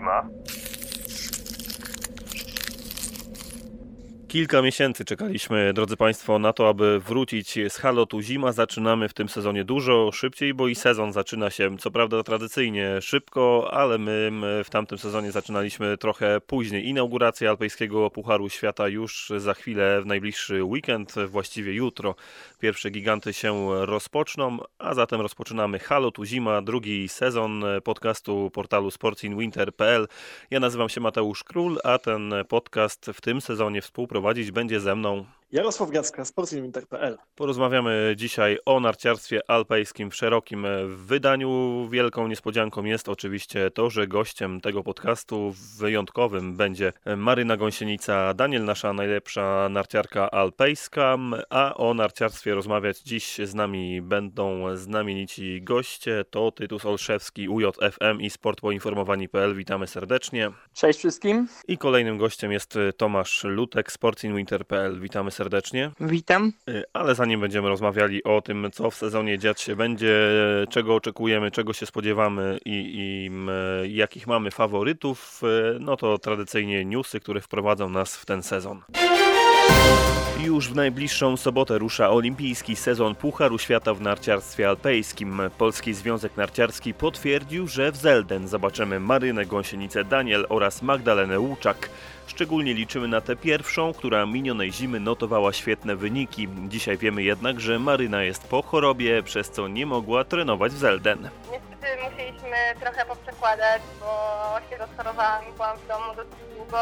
zima. Kilka miesięcy czekaliśmy, drodzy Państwo, na to, aby wrócić z Halotu Zima. Zaczynamy w tym sezonie dużo szybciej, bo i sezon zaczyna się, co prawda tradycyjnie szybko, ale my w tamtym sezonie zaczynaliśmy trochę później. Inauguracja Alpejskiego Pucharu Świata już za chwilę, w najbliższy weekend, właściwie jutro. Pierwsze giganty się rozpoczną, a zatem rozpoczynamy Halotu Zima, drugi sezon podcastu portalu sportsinwinter.pl. Ja nazywam się Mateusz Król, a ten podcast w tym sezonie współpracuje prowadzić będzie ze mną Jarosław Gacka, sportsinwinter.pl. Porozmawiamy dzisiaj o narciarstwie alpejskim w szerokim wydaniu. Wielką niespodzianką jest oczywiście to, że gościem tego podcastu wyjątkowym będzie Maryna Gąsienica Daniel, nasza najlepsza narciarka alpejska, a o narciarstwie rozmawiać dziś z nami będą znamienici goście. To Tytus Olszewski, UJFM i sportpoinformowani.pl. Witamy serdecznie. Cześć wszystkim. I kolejnym gościem jest Tomasz Lutek, sportsinwinter.pl. Witamy serdecznie serdecznie. Witam. Y, ale zanim będziemy rozmawiali o tym, co w sezonie dziać się będzie, czego oczekujemy, czego się spodziewamy i, i jakich mamy faworytów, y, no to tradycyjnie newsy, które wprowadzą nas w ten sezon. Już w najbliższą sobotę rusza olimpijski sezon Pucharu Świata w narciarstwie alpejskim. Polski Związek Narciarski potwierdził, że w Zelden zobaczymy Marynę Gąsienicę Daniel oraz Magdalenę Łuczak. Szczególnie liczymy na tę pierwszą, która minionej zimy notowała świetne wyniki. Dzisiaj wiemy jednak, że Maryna jest po chorobie, przez co nie mogła trenować w Zelden. Niestety musieliśmy trochę poprzekładać, bo się rozchorowałam i byłam w domu dosyć długo,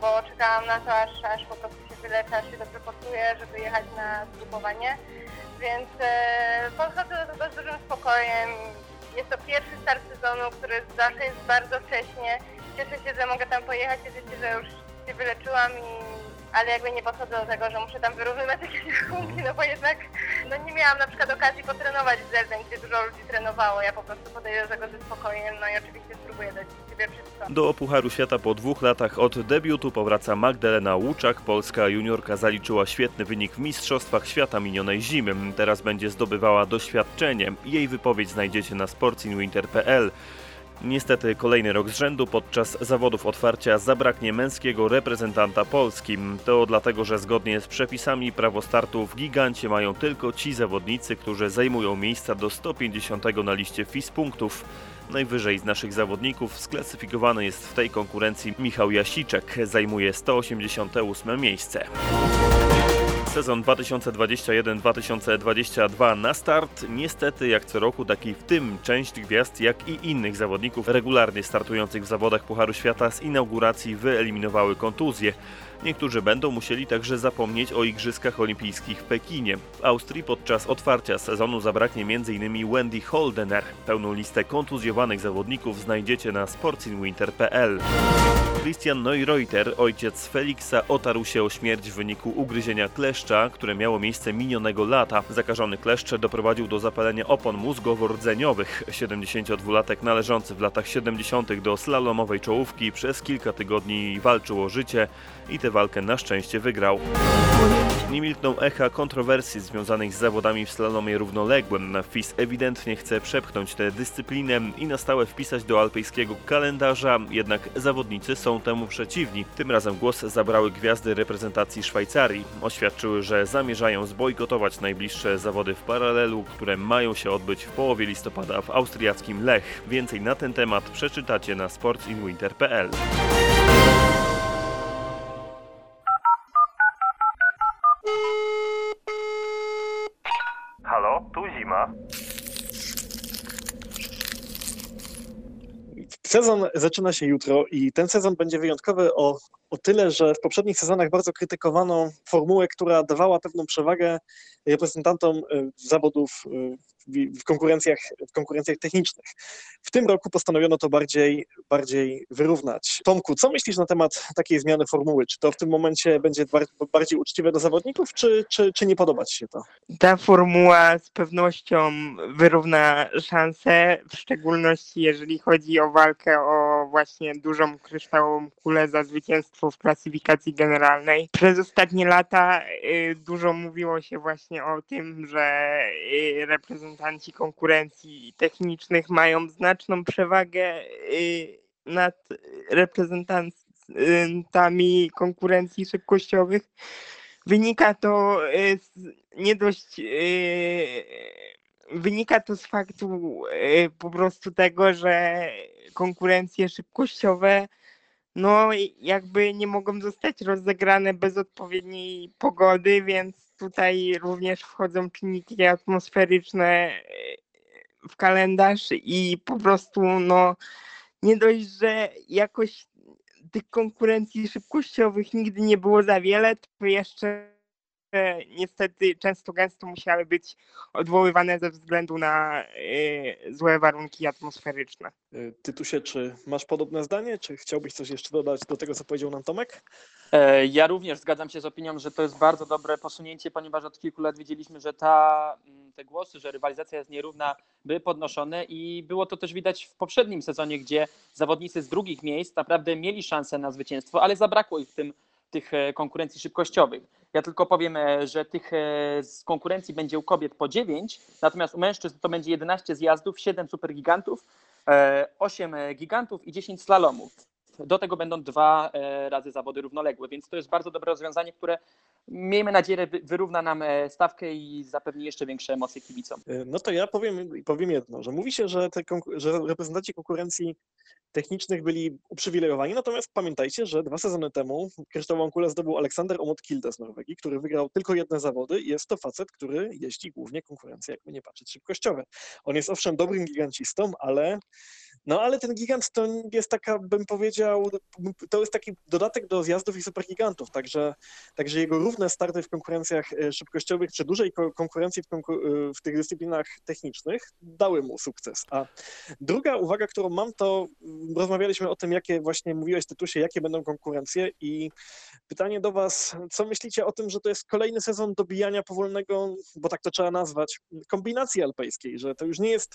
bo czekałam na to, aż, aż po prostu aż się dobrze poczuję, żeby jechać na zgrupowanie. Więc e, podchodzę do tego z dużym spokojem. Jest to pierwszy start sezonu, który zawsze jest bardzo wcześnie cieszę się, że mogę tam pojechać, cieszę się, że już się wyleczyłam i ale jakby nie podchodzę do tego, że muszę tam wyrównywać jakieś rachunki, no bo jednak no nie miałam na przykład okazji potrenować w Zelden, gdzie dużo ludzi trenowało. Ja po prostu podejdę do tego ze spokojem, no i oczywiście spróbuję dać siebie wszystko. Do Pucharu Świata po dwóch latach od debiutu powraca Magdalena Łuczak. Polska juniorka zaliczyła świetny wynik w Mistrzostwach Świata minionej zimy. Teraz będzie zdobywała doświadczenie. Jej wypowiedź znajdziecie na sportsinwinter.pl. Niestety kolejny rok z rzędu podczas zawodów otwarcia zabraknie męskiego reprezentanta Polski. To dlatego, że zgodnie z przepisami prawo startu w gigancie mają tylko ci zawodnicy, którzy zajmują miejsca do 150 na liście FIS punktów. Najwyżej z naszych zawodników sklasyfikowany jest w tej konkurencji Michał Jasiczek, zajmuje 188 miejsce. Sezon 2021-2022 na start. Niestety, jak co roku, taki w tym część gwiazd, jak i innych zawodników regularnie startujących w zawodach Pucharu Świata z inauguracji wyeliminowały kontuzje. Niektórzy będą musieli także zapomnieć o Igrzyskach Olimpijskich w Pekinie. W Austrii podczas otwarcia sezonu zabraknie m.in. Wendy Holdener. Pełną listę kontuzjowanych zawodników znajdziecie na sportsinwinter.pl. Christian Neureuter, ojciec Felixa, otarł się o śmierć w wyniku ugryzienia kleszcza, które miało miejsce minionego lata. Zakażony kleszcz doprowadził do zapalenia opon mózgowo-rdzeniowych. 72-latek należący w latach 70. do slalomowej czołówki przez kilka tygodni walczył o życie i tę walkę na szczęście wygrał. Nie milkną echa kontrowersji związanych z zawodami w slalomie równoległym. FIS ewidentnie chce przepchnąć tę dyscyplinę i na stałe wpisać do alpejskiego kalendarza, jednak zawodnicy są temu przeciwni. Tym razem głos zabrały gwiazdy reprezentacji Szwajcarii. Oświadczyły, że zamierzają zbojkotować najbliższe zawody w paralelu, które mają się odbyć w połowie listopada w austriackim Lech. Więcej na ten temat przeczytacie na sportsinwinter.pl. Halo, tu zima. Sezon zaczyna się jutro i ten sezon będzie wyjątkowy o, o tyle, że w poprzednich sezonach bardzo krytykowano formułę, która dawała pewną przewagę reprezentantom e, zawodów e, w konkurencjach, w konkurencjach technicznych. W tym roku postanowiono to bardziej, bardziej wyrównać. Tomku, co myślisz na temat takiej zmiany formuły? Czy to w tym momencie będzie bardziej uczciwe do zawodników, czy, czy, czy nie podoba Ci się to? Ta formuła z pewnością wyrówna szanse, w szczególności jeżeli chodzi o walkę o właśnie dużą kryształową kulę za zwycięstwo w klasyfikacji generalnej. Przez ostatnie lata y, dużo mówiło się właśnie o tym, że y, reprezentanci konkurencji technicznych mają znaczną przewagę y, nad reprezentantami konkurencji szybkościowych. Wynika to y, z nie dość y, wynika to z faktu po prostu tego, że konkurencje szybkościowe no jakby nie mogą zostać rozegrane bez odpowiedniej pogody, więc tutaj również wchodzą czynniki atmosferyczne w kalendarz i po prostu no nie dość, że jakoś tych konkurencji szybkościowych nigdy nie było za wiele, to jeszcze niestety często gęsto musiały być odwoływane ze względu na y, złe warunki atmosferyczne. Y, Tytusie, czy masz podobne zdanie, czy chciałbyś coś jeszcze dodać do tego, co powiedział nam Tomek? E, ja również zgadzam się z opinią, że to jest bardzo dobre posunięcie, ponieważ od kilku lat widzieliśmy, że ta, mm, te głosy, że rywalizacja jest nierówna, były podnoszone i było to też widać w poprzednim sezonie, gdzie zawodnicy z drugich miejsc naprawdę mieli szansę na zwycięstwo, ale zabrakło ich w tym tych e, konkurencji szybkościowych. Ja tylko powiem, e, że tych z konkurencji będzie u kobiet po 9, natomiast u mężczyzn to będzie 11 zjazdów, 7 supergigantów, 8 gigantów i 10 slalomów. Do tego będą dwa e, razy zawody równoległe, więc to jest bardzo dobre rozwiązanie, które miejmy nadzieję wyrówna nam e, stawkę i zapewni jeszcze większe emocje kibicom. E, no to ja powiem, powiem jedno, że mówi się, że, te, że reprezentanci konkurencji technicznych byli uprzywilejowani, natomiast pamiętajcie, że dwa sezony temu kryształową kulę zdobył Aleksander Omot Kilde z Norwegii, który wygrał tylko jedne zawody i jest to facet, który jeździ głównie konkurencje, jakby nie patrzeć, szybkościowe. On jest owszem dobrym gigancistą, ale no ale ten gigant to jest taka, bym powiedział, to jest taki dodatek do zjazdów i supergigantów, także, także jego równe starty w konkurencjach e, szybkościowych, czy dużej konkurencji w, konkur- e, w tych dyscyplinach technicznych dały mu sukces. A druga uwaga, którą mam, to rozmawialiśmy o tym, jakie właśnie mówiłeś Tytusie, jakie będą konkurencje i pytanie do was, co myślicie o tym, że to jest kolejny sezon dobijania powolnego, bo tak to trzeba nazwać, kombinacji alpejskiej, że to już nie jest,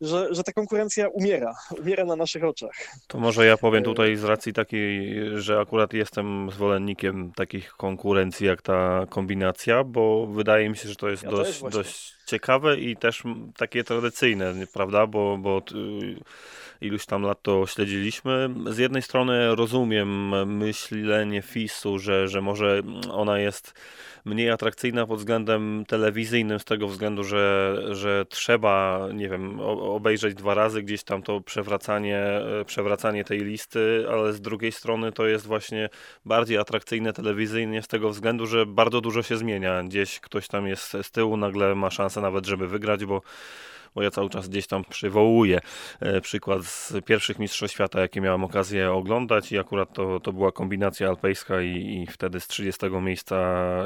że, że ta konkurencja umiera, umiera na naszych oczach. To może ja powiem tutaj z racji takiej, że akurat jestem zwolennikiem takich konkurencji jak ta kombinacja, bo wydaje mi się, że to jest ja dość, dość ciekawe i też takie tradycyjne, prawda? Bo, bo iluś tam lat to śledziliśmy. Z jednej strony rozumiem myślenie FIS-u, że, że może ona jest mniej atrakcyjna pod względem telewizyjnym, z tego względu, że, że trzeba, nie wiem, obejrzeć dwa razy gdzieś tam to przewracanie, przewracanie tej listy, ale z drugiej strony to jest właśnie bardziej atrakcyjne telewizyjnie z tego względu, że bardzo dużo się zmienia. Gdzieś ktoś tam jest z tyłu, nagle ma szansę nawet, żeby wygrać, bo bo ja cały czas gdzieś tam przywołuję e, przykład z pierwszych Mistrzostw Świata, jakie miałem okazję oglądać i akurat to, to była kombinacja alpejska i, i wtedy z 30 miejsca,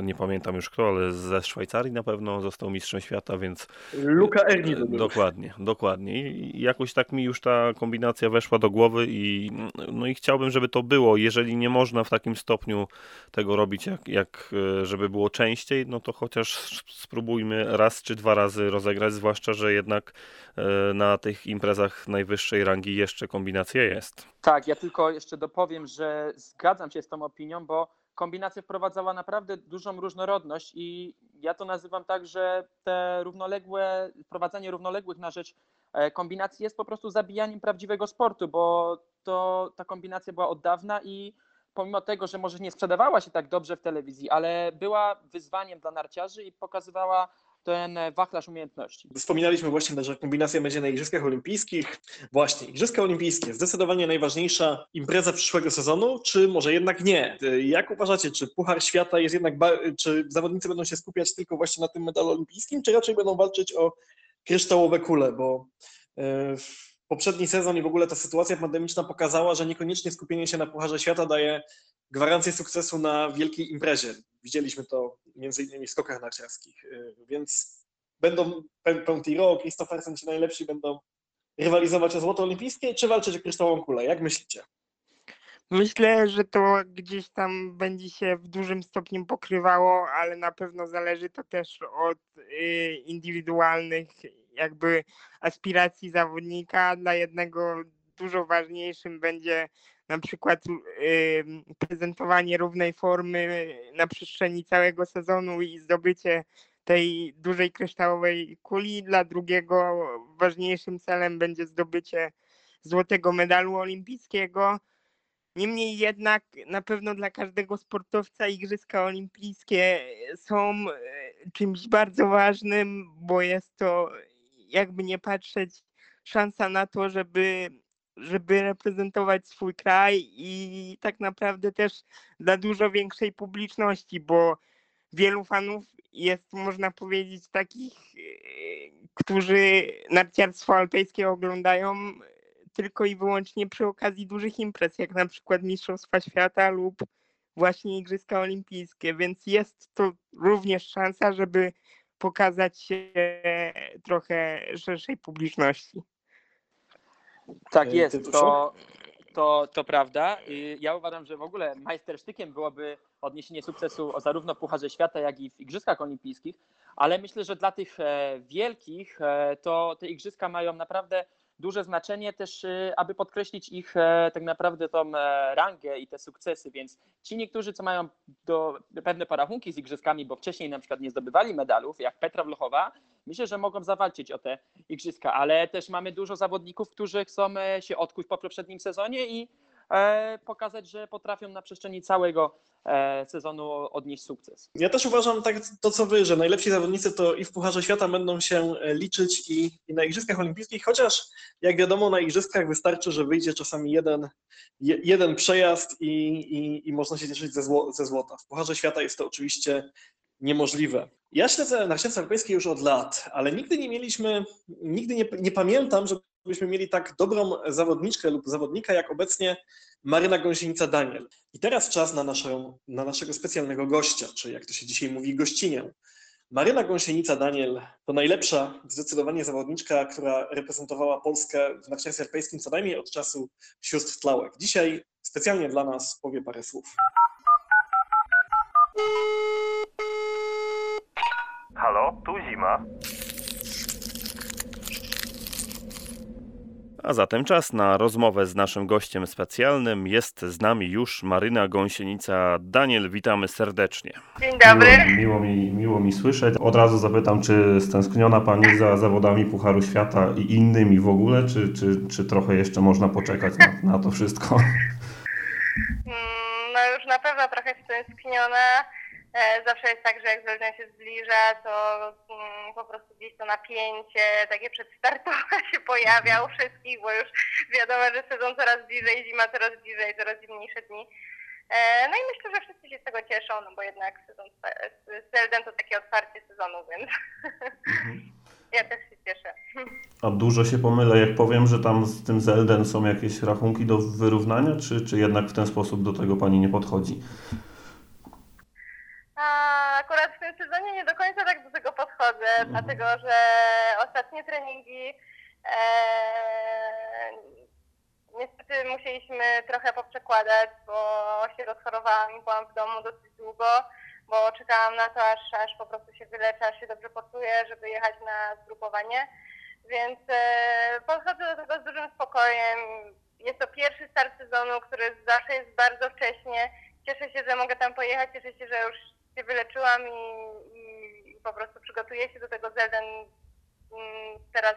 nie pamiętam już kto, ale ze Szwajcarii na pewno został Mistrzem Świata, więc... Luka Erni. Dokładnie, dokładnie. I jakoś tak mi już ta kombinacja weszła do głowy i no i chciałbym, żeby to było. Jeżeli nie można w takim stopniu tego robić, jak, jak e, żeby było częściej, no to chociaż spróbujmy raz czy dwa razy rozegrać, zwłaszcza, że jednak jednak e, na tych imprezach najwyższej rangi jeszcze kombinacja jest. Tak, ja tylko jeszcze dopowiem, że zgadzam się z tą opinią, bo kombinacja wprowadzała naprawdę dużą różnorodność i ja to nazywam tak, że te równoległe, wprowadzanie równoległych na rzecz e, kombinacji jest po prostu zabijaniem prawdziwego sportu, bo to ta kombinacja była od dawna i pomimo tego, że może nie sprzedawała się tak dobrze w telewizji, ale była wyzwaniem dla narciarzy i pokazywała ten wachlarz umiejętności. Wspominaliśmy właśnie, że kombinacja będzie na Igrzyskach Olimpijskich. Właśnie, Igrzyska Olimpijskie, zdecydowanie najważniejsza impreza przyszłego sezonu, czy może jednak nie? Jak uważacie, czy Puchar Świata jest jednak, czy zawodnicy będą się skupiać tylko właśnie na tym medalu olimpijskim, czy raczej będą walczyć o kryształowe kule, bo e, poprzedni sezon i w ogóle ta sytuacja pandemiczna pokazała, że niekoniecznie skupienie się na Pucharze Świata daje gwarancję sukcesu na wielkiej imprezie. Widzieliśmy to między innymi w skokach narciarskich, y, więc będą Pentiro, Christophersen ci najlepsi będą rywalizować o złoto olimpijskie, czy walczyć o kryształową kulę? Jak myślicie? Myślę, że to gdzieś tam będzie się w dużym stopniu pokrywało, ale na pewno zależy to też od y, indywidualnych jakby aspiracji zawodnika. Dla jednego dużo ważniejszym będzie na przykład prezentowanie równej formy na przestrzeni całego sezonu i zdobycie tej dużej kryształowej kuli. Dla drugiego ważniejszym celem będzie zdobycie złotego medalu olimpijskiego. Niemniej jednak na pewno dla każdego sportowca Igrzyska Olimpijskie są e, czymś bardzo ważnym, bo jest to jakby nie patrzeć szansa na to, żeby, żeby reprezentować swój kraj i tak naprawdę też dla dużo większej publiczności, bo wielu fanów jest, można powiedzieć, takich, e, którzy narciarstwo alpejskie oglądają tylko i wyłącznie przy okazji dużych imprez, jak na przykład Mistrzostwa Świata lub właśnie Igrzyska Olimpijskie, więc jest to również szansa, żeby pokazać się trochę szerszej publiczności. Tak E, jest, to, to, to prawda. Ja uważam, że w ogóle majstersztykiem byłoby odniesienie sukcesu o zarówno Pucharze Świata, jak i w Igrzyskach Olimpijskich, ale myślę, że dla tych e, wielkich e, to te Igrzyska mają naprawdę duże znaczenie też, y, aby podkreślić ich e, tak naprawdę tą e, rangę i te sukcesy, więc ci niektórzy, co mają do, pewne parachunki z Igrzyskami, bo wcześniej na przykład nie zdobywali medalów, jak Petra Wlochowa, myślę, że mogą zawalczyć o te Igrzyska, ale też mamy dużo zawodników, którzy chcą e, się odkuć po poprzednim sezonie i pokazać, że potrafią na przestrzeni całego e, sezonu odnieść sukces. Ja też uważam tak to, co wy, że najlepsi zawodnicy to i w Pucharze Świata będą się e, liczyć i, i na Igrzyskach Olimpijskich, chociaż jak wiadomo na Igrzyskach wystarczy, że wyjdzie czasami jeden, je, jeden przejazd i, i, i można się cieszyć ze, zło, ze złota. W Pucharze Świata jest to oczywiście niemożliwe. Ja śledzę narciarstwo alpejskie już od lat, ale nigdy nie mieliśmy, nigdy nie, nie pamiętam, żebyśmy mieli tak dobrą zawodniczkę lub zawodnika jak obecnie Maryna Gąsienica-Daniel. I teraz czas na, naszą, na naszego specjalnego gościa, czy jak to się dzisiaj mówi, gościnię. Maryna Gąsienica-Daniel to najlepsza zdecydowanie zawodniczka, która reprezentowała Polskę w narciarstwie alpejskim co najmniej od czasu sióstr Tlałek. Dzisiaj specjalnie dla nas powie parę słów. Halo, tu zima. A zatem czas na rozmowę z naszym gościem specjalnym. Jest z nami już Maryna Gąsienica. Daniel, witamy serdecznie. Dzień dobry. Miło, miło, mi, miło mi słyszeć. Od razu zapytam, czy stęskniona Pani za zawodami Pucharu Świata i innymi w ogóle, czy, czy, czy trochę jeszcze można poczekać na, na to wszystko? Mm, No już na pewno trochę stęskniona. E, Zawsze jest tak, że jak Zelda się zbliża, to mm, po prostu gdzieś to napięcie takie przedstartowe się pojawia u wszystkich, bo już wiadomo, że sezon coraz bliżej, zima coraz bliżej, coraz zimniejsze dni. E, No i myślę, że wszyscy się z tego cieszą, no bo jednak sezon Zelden to takie otwarcie sezonu, więc ja też się cieszę. A dużo się pomylę, jak powiem, że tam z tym Zelden są jakieś rachunki do wyrównania, czy, czy jednak w ten sposób do tego Pani nie podchodzi? A akurat w tym sezonie nie do końca tak do tego podchodzę, dlatego że ostatnie treningi e, niestety musieliśmy trochę poprzekładać, bo się rozchorowałam i byłam w domu dosyć długo, bo czekałam na to, aż, aż po prostu się wyleczę, aż się dobrze poczuję, żeby jechać na zgrupowanie. Więc e, podchodzę do tego z dużym spokojem. Jest to pierwszy start sezonu, który zawsze jest bardzo wcześnie. Cieszę się, że mogę tam pojechać, cieszę się, że już się wyleczyłam i, i po prostu przygotuję się do tego Zelden mm, teraz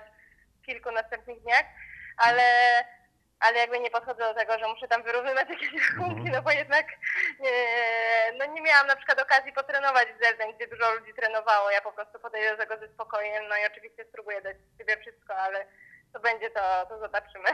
w kilku następnych dniach, ale, ale jakby nie podchodzę do tego, że muszę tam wyrównywać jakieś rachunki, no bo jednak nie, no nie miałam na przykład okazji potrenować w Zelden, gdzie dużo ludzi trenowało. Ja po prostu podejdę do tego ze spokojem, no i oczywiście spróbuję dać z siebie wszystko, ale co będzie, to, to zobaczymy.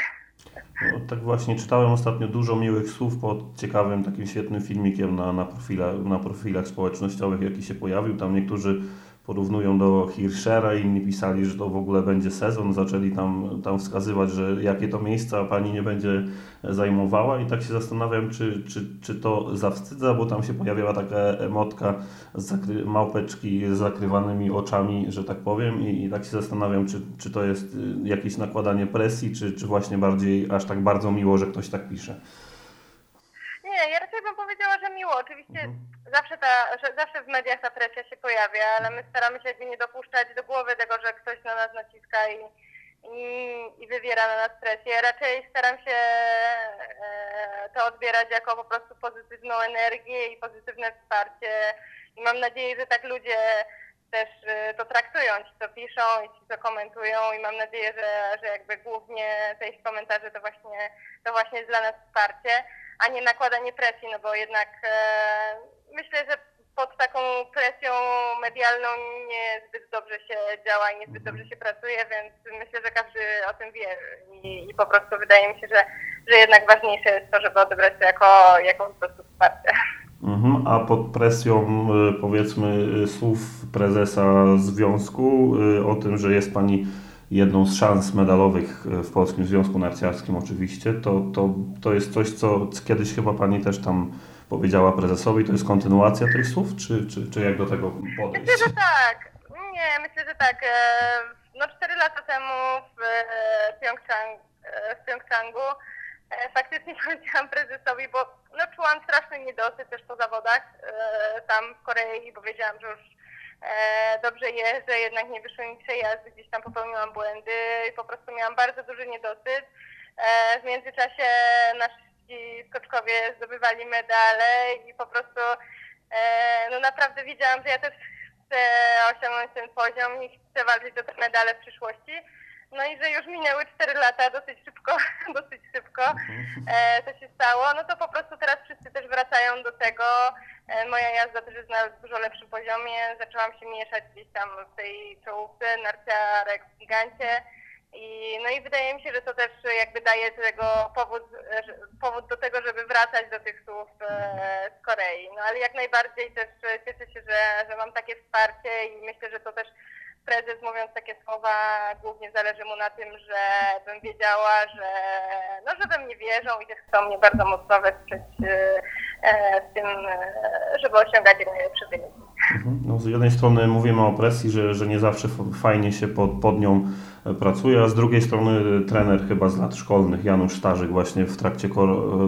No, tak właśnie czytałem ostatnio dużo miłych słów pod ciekawym, takim świetnym filmikiem na, na, profilach, na profilach społecznościowych, jaki się pojawił. Tam niektórzy porównują do Hirschera, inni pisali, że to w ogóle będzie sezon, zaczęli tam, tam wskazywać, że jakie to miejsca pani nie będzie zajmowała i tak się zastanawiam, czy, czy, czy to zawstydza, bo tam się pojawiała taka emotka z małpeczki z zakrywanymi oczami, że tak powiem i, i tak się zastanawiam, czy, czy to jest y, jakieś nakładanie presji, czy, czy właśnie bardziej aż tak bardzo miło, że ktoś tak pisze. Nie, ja raczej bym powiedziała, że miło. Oczywiście Mhm. Zawsze, ta, zawsze w mediach ta presja się pojawia, ale my staramy się jakby nie dopuszczać do głowy tego, że ktoś na nas naciska i, i, i wywiera na nas presję. Raczej staram się e, to odbierać jako po prostu pozytywną energię i pozytywne wsparcie. I mam nadzieję, że tak ludzie też y, to traktują, ci co piszą i ci co komentują i mam nadzieję, że, że jakby głównie te ich komentarze to właśnie, to właśnie jest dla nas wsparcie, a nie nakładanie presji, no bo jednak e, myślę, że pod taką presją medialną niezbyt dobrze się działa i niezbyt dobrze się pracuje, więc myślę, że każdy o tym wie i, i po prostu wydaje mi się, że, że jednak ważniejsze jest to, żeby odebrać to jako, jako po prostu wsparcie. Mhm, a pod presją y, powiedzmy y, słów prezesa związku y, o tym, że jest Pani jedną z szans medalowych w Polskim Związku Narciarskim oczywiście, to, to, to jest coś, co kiedyś chyba Pani też tam powiedziała prezesowi, to jest kontynuacja tych słów, czy, czy, czy jak do tego podejść? Myślę, że tak. Nie, myślę, że tak. E, No cztery lata temu w e, Pjongczang, e, w Pjongczangu e, faktycznie powiedziałam prezesowi, bo no, czułam straszny niedosyt też po zawodach tam w Korei, bo wiedziałam, że już dobrze jest, że jednak nie wyszły mi przejazdy, gdzieś tam popełniłam błędy i po prostu miałam bardzo duży niedosyt. W międzyczasie nasi skoczkowie zdobywali medale i po prostu e, no naprawdę wiedziałam, że ja też chcę osiągnąć ten poziom i chcę walczyć o te medale w przyszłości. No i że już minęły 4 lata, dosyć szybko, dosyć szybko e, to się stało, no to po prostu teraz wszyscy też wracają do tego. E, moja jazda też jest na dużo lepszym poziomie. Zaczęłam się mieszać gdzieś tam w tej czołówce, narciarek w gigancie. I, no i wydaje mi się, że to też jakby daje tego powód, powód do tego, żeby wracać do tych słów e, z Korei. No ale jak najbardziej też e, cieszę się, że, że mam takie wsparcie i myślę, że to też prezes mówiąc takie słowa, głównie zależy mu na tym, że bym wiedziała, że, no, że we mnie wierzą i też chcą mnie bardzo mocno wesprzeć e, w tym, żeby osiągać najlepsze wyniki. Mhm. No, z jednej strony mówimy o presji, że, że nie zawsze fajnie się pod, pod nią pracuje, a z drugiej strony trener chyba z lat szkolnych, Janusz Starzyk, właśnie w trakcie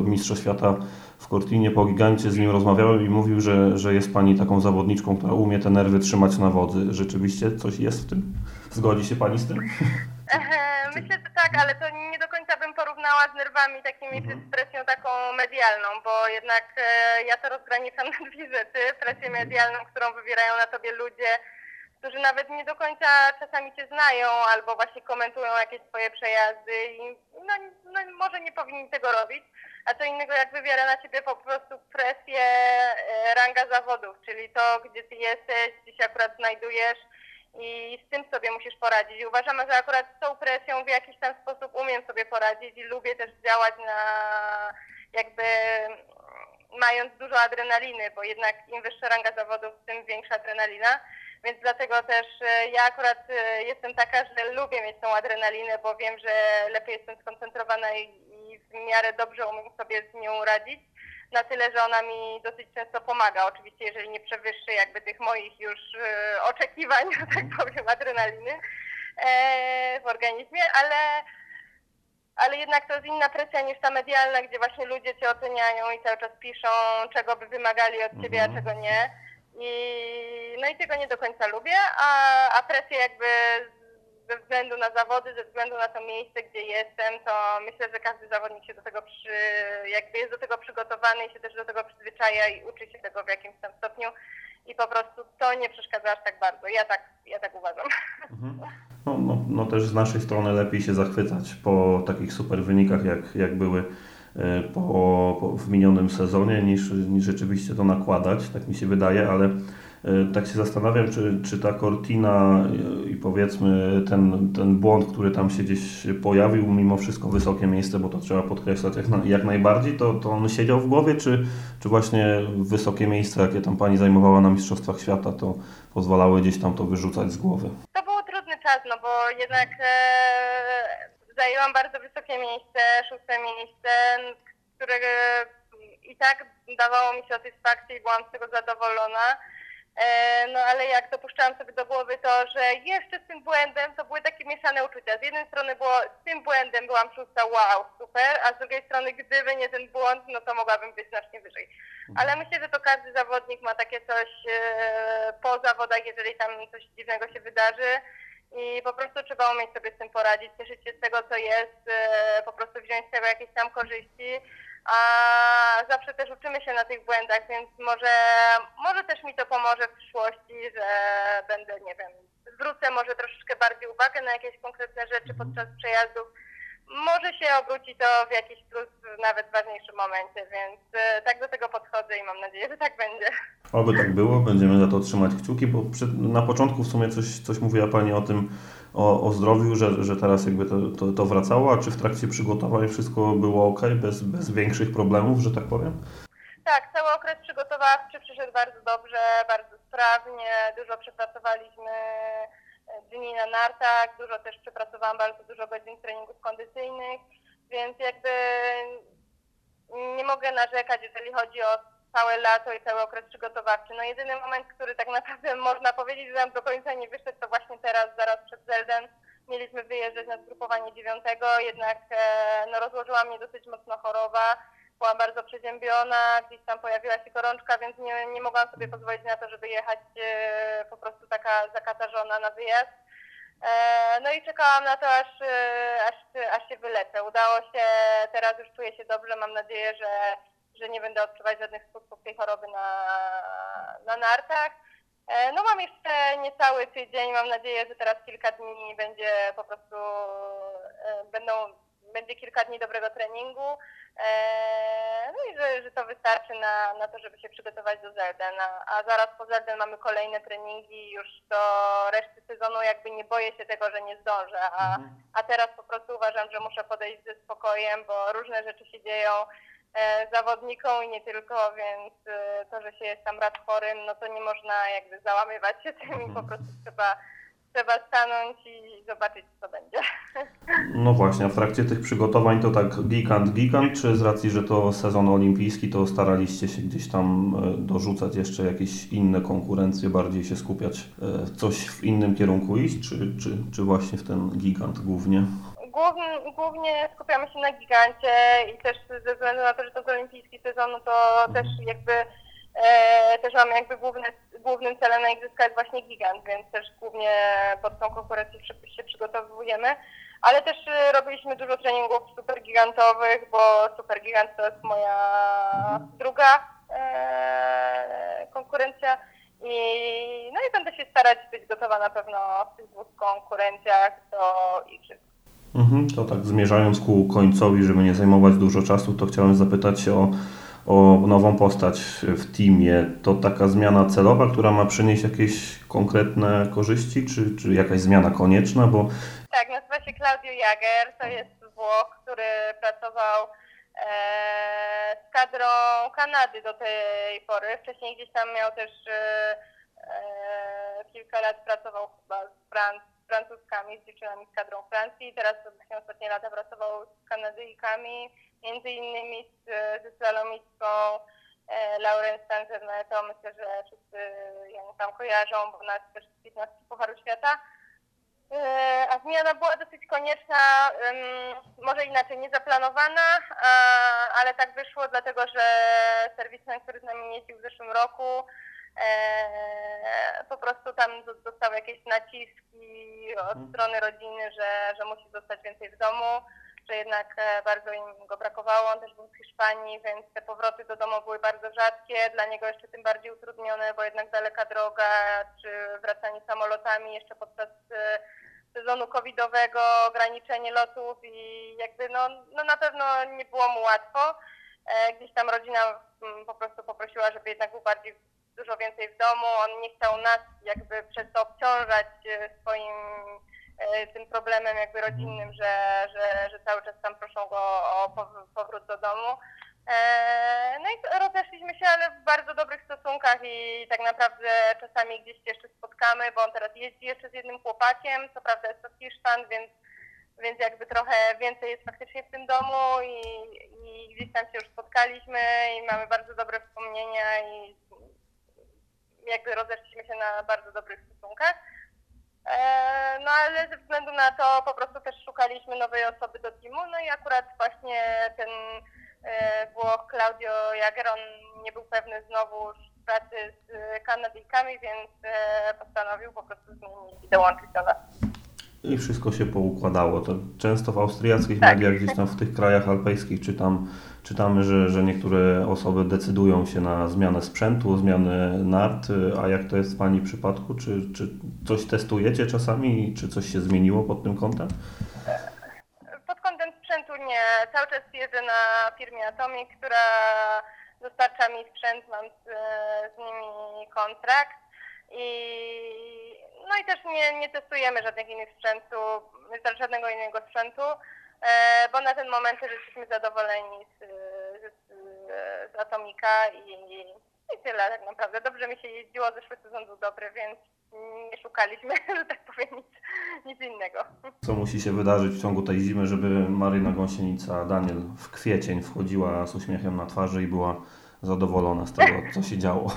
Mistrzostw Świata w Cortinie po gigancie z nim rozmawiałem i mówił, że, że jest Pani taką zawodniczką, która umie te nerwy trzymać na wodzy. Rzeczywiście coś jest w tym? Zgodzi się Pani z tym? Myślę, że tak, ale to nie do końca bym porównała z nerwami takimi czy z presją taką medialną, bo jednak e, ja to rozgraniczam na dwie rzeczy. Presję medialną, którą wywierają na tobie ludzie, którzy nawet nie do końca czasami cię znają albo właśnie komentują jakieś twoje przejazdy i no, no może nie powinni tego robić. A co innego jak wywiera na ciebie po prostu presję e, ranga zawodów, czyli to, gdzie ty jesteś, gdzie się akurat znajdujesz i z tym sobie musisz poradzić. I uważam, że akurat z tą presją w jakiś tam sposób umiem sobie poradzić i lubię też działać na jakby mając dużo adrenaliny, bo jednak im wyższa ranga zawodów, tym większa adrenalina. Więc dlatego też e, ja akurat e, jestem taka, że lubię mieć tą adrenalinę, bo wiem, że lepiej jestem skoncentrowana i, w miarę dobrze umiem sobie z nią radzić. Na tyle, że ona mi dosyć często pomaga. Oczywiście, jeżeli nie przewyższy jakby tych moich już e, oczekiwań, tak powiem, adrenaliny w organizmie, ale ale jednak to jest inna presja niż ta medialna, gdzie właśnie ludzie cię oceniają i cały czas piszą, czego by wymagali od ciebie, a czego nie. I, no i tego nie do końca lubię, a, a presję jakby ze względu na zawody, ze względu na to miejsce, gdzie jestem, to myślę, że każdy zawodnik się do tego przy, jakby jest do tego przygotowany i się też do tego przyzwyczaja i uczy się tego w jakimś tam stopniu i po prostu to nie przeszkadza aż tak bardzo. Ja tak, ja tak uważam. No, no, no też z naszej strony lepiej się zachwycać po takich super wynikach, jak, jak były po, po, w minionym sezonie, niż, niż rzeczywiście to nakładać, tak mi się wydaje, ale e, tak się zastanawiam, czy, czy ta Cortina e, i powiedzmy ten, ten błąd, który tam się gdzieś pojawił, mimo wszystko wysokie miejsce, bo to trzeba podkreślać jak, na, jak najbardziej, to, to on siedział w głowie, czy, czy właśnie wysokie miejsce, jakie tam Pani zajmowała na Mistrzostwach Świata, to pozwalały gdzieś tam to wyrzucać z głowy? To był trudny czas, no bo jednak e, zajęłam bardzo wysokie miejsce, szóste miejsce, które i tak dawało mi satysfakcję i byłam z tego zadowolona. E, no ale jak dopuszczałam sobie do głowy to, że jeszcze z tym błędem, to były takie mieszane uczucia. Z jednej strony było, z tym błędem byłam szósta, wow, super, a z drugiej strony gdyby nie ten błąd, no to mogłabym być znacznie wyżej. Ale myślę, że to każdy zawodnik ma takie coś e, po zawodach, jeżeli tam coś dziwnego się wydarzy i po prostu trzeba umieć sobie z tym poradzić, cieszyć się z tego, co jest, e, po prostu wziąć z tego jakieś tam korzyści. a zawsze też uczymy się na tych błędach, więc może, może też mi to pomoże w przyszłości, że będę, nie wiem, zwrócę może troszeczkę bardziej uwagę na jakieś konkretne rzeczy podczas przejazdów. Może się obróci to w jakiś plus w nawet ważniejszym momencie, więc e, tak do tego podchodzę i mam nadzieję, że tak będzie. Oby tak było, będziemy za to trzymać kciuki, bo przy, na początku w sumie coś, coś mówiła Pani o tym, o, o zdrowiu, że, że teraz jakby to, to, to wracało, a czy w trakcie przygotowań wszystko było ok, bez, bez większych problemów, że tak powiem? Tak, cały okres przygotowawczy przyszedł bardzo dobrze, bardzo sprawnie, dużo przepracowaliśmy dni na nartach, dużo też przepracowałam bardzo dużo godzin treningów kondycyjnych, więc jakby nie mogę narzekać, jeżeli chodzi o całe lato i cały okres przygotowawczy. No jedyny moment, który tak naprawdę można powiedzieć, że nam do końca nie wyszedł, to właśnie teraz, zaraz przed Zeldem. Mieliśmy wyjeżdżać na zgrupowanie dziewiątego, jednak e, no, rozłożyła mnie dosyć mocno choroba. Byłam bardzo przeziębiona, gdzieś tam pojawiła się gorączka, więc nie, nie mogłam sobie pozwolić na to, żeby jechać e, po prostu taka zakatarzona na wyjazd. E, No i czekałam na to, aż, e, aż, aż się wylecę. Udało się, teraz już czuję się dobrze, mam nadzieję, że, że nie będę odczuwać żadnych skutków tej choroby na, na nartach. No mam jeszcze niecały tydzień, mam nadzieję, że teraz kilka dni będzie po prostu, będą, będzie kilka dni dobrego treningu. E, No i że, że to wystarczy na, na to, żeby się przygotować do Zelden. A, zaraz po Zelden mamy kolejne treningi już do reszty sezonu. Jakby nie boję się tego, że nie zdążę. A, a teraz po prostu uważam, że muszę podejść ze spokojem, bo różne rzeczy się dzieją e, zawodnikom i nie tylko, więc e, to, że się jest tam raz chorym, no to nie można jakby załamywać się tym i po prostu trzeba, trzeba stanąć i zobaczyć, co będzie. No właśnie, a w trakcie tych przygotowań to tak gigant, gigant, czy z racji, że to sezon olimpijski, to staraliście się gdzieś tam e, dorzucać jeszcze jakieś inne konkurencje, bardziej się skupiać, e, coś w innym kierunku iść, czy, czy, czy właśnie w ten gigant głównie? Głównie, głównie skupiamy się na gigancie i też ze względu na to, że to jest olimpijski sezon, no to też jakby też mamy jakby główne, głównym celem na igrzyska jest właśnie gigant, więc też głównie pod tą konkurencję się przygotowujemy. Ale też e, robiliśmy dużo treningów supergigantowych, bo supergigant to jest moja druga e, konkurencja. I, no i będę się starać być gotowa na pewno w tych dwóch konkurencjach do igrzysk. Mhm, to tak zmierzając ku końcowi, żeby nie zajmować dużo czasu, to chciałem zapytać się o, o nową postać w teamie. To taka zmiana celowa, która ma przynieść jakieś konkretne korzyści, czy, czy jakaś zmiana konieczna, bo Tak, nazywa się Claudio Jager, to jest Włoch, który pracował e, z kadrą Kanady do tej pory. Wcześniej gdzieś tam miał też e, e, kilka lat pracował chyba z Fran- z Francuskami, z dziewczynami z kadrą Francji. Teraz właśnie ostatnie lata pracował z Kanadyjkami, między innymi z, ze slalomistką e, Lauren Stanzernetą. Myślę, że wszyscy ją tam kojarzą, bo nas też z 15 Pucharu Świata. E, A zmiana była dosyć konieczna, em, może inaczej, niezaplanowana, a- ale tak wyszło, dlatego że serwismen, który z nami jeździł w zeszłym roku, po prostu tam do- dostał jakieś naciski od strony rodziny, że, że musi zostać więcej w domu, że jednak e, bardzo im go brakowało. On też był z Hiszpanii, więc te powroty do domu były bardzo rzadkie, dla niego jeszcze tym bardziej utrudnione, bo jednak daleka droga, czy wracanie samolotami jeszcze podczas e, sezonu covidowego, ograniczenie lotów i jakby no, no na pewno nie było mu łatwo. E, Gdzieś tam rodzina mm, po prostu poprosiła, żeby jednak był bardziej dużo więcej w domu. On nie chciał nas jakby przez to obciążać e, swoim e, tym problemem jakby rodzinnym, że, że, że cały czas tam proszą go o pow- powrót do domu. E, No i rozeszliśmy się, ale w bardzo dobrych stosunkach i tak naprawdę czasami gdzieś się jeszcze spotkamy, bo on teraz jeździ jeszcze z jednym chłopakiem, co prawda jest to Hiszpan, więc, więc jakby trochę więcej jest faktycznie w tym domu i, i gdzieś tam się już spotkaliśmy i mamy bardzo dobre wspomnienia i jakby rozeszliśmy się na bardzo dobrych stosunkach. E, No ale ze względu na to po prostu też szukaliśmy nowej osoby do teamu, no i akurat właśnie ten e, Włoch Claudio Jager, on nie był pewny znowu pracy z Kanadyjkami, więc e, postanowił po prostu zmienić i dołączyć do nas. i wszystko się poukładało. To często w austriackich Tak. mediach, gdzieś tam w tych krajach alpejskich czytam, czytamy, że, że niektóre osoby decydują się na zmianę sprzętu, zmianę nart, a jak to jest w Pani przypadku? Czy, czy coś testujecie czasami? Czy coś się zmieniło pod tym kątem? Pod kątem sprzętu nie. Cały czas jeżdżę na firmie Atomic, która dostarcza mi sprzęt, mam z, z nimi kontrakt. I, no i też nie, nie testujemy żadnych innych sprzętu, żadnego innego sprzętu, e, bo na ten moment jesteśmy zadowoleni z, z, z Atomika i, i tyle tak naprawdę. Dobrze mi się jeździło, zeszły sezon był dobry, więc nie szukaliśmy, że tak powiem, nic, nic innego. Co musi się wydarzyć w ciągu tej zimy, żeby Maryna Gąsienica Daniel w kwiecień wchodziła z uśmiechem na twarzy i była zadowolona z tego, co się działo?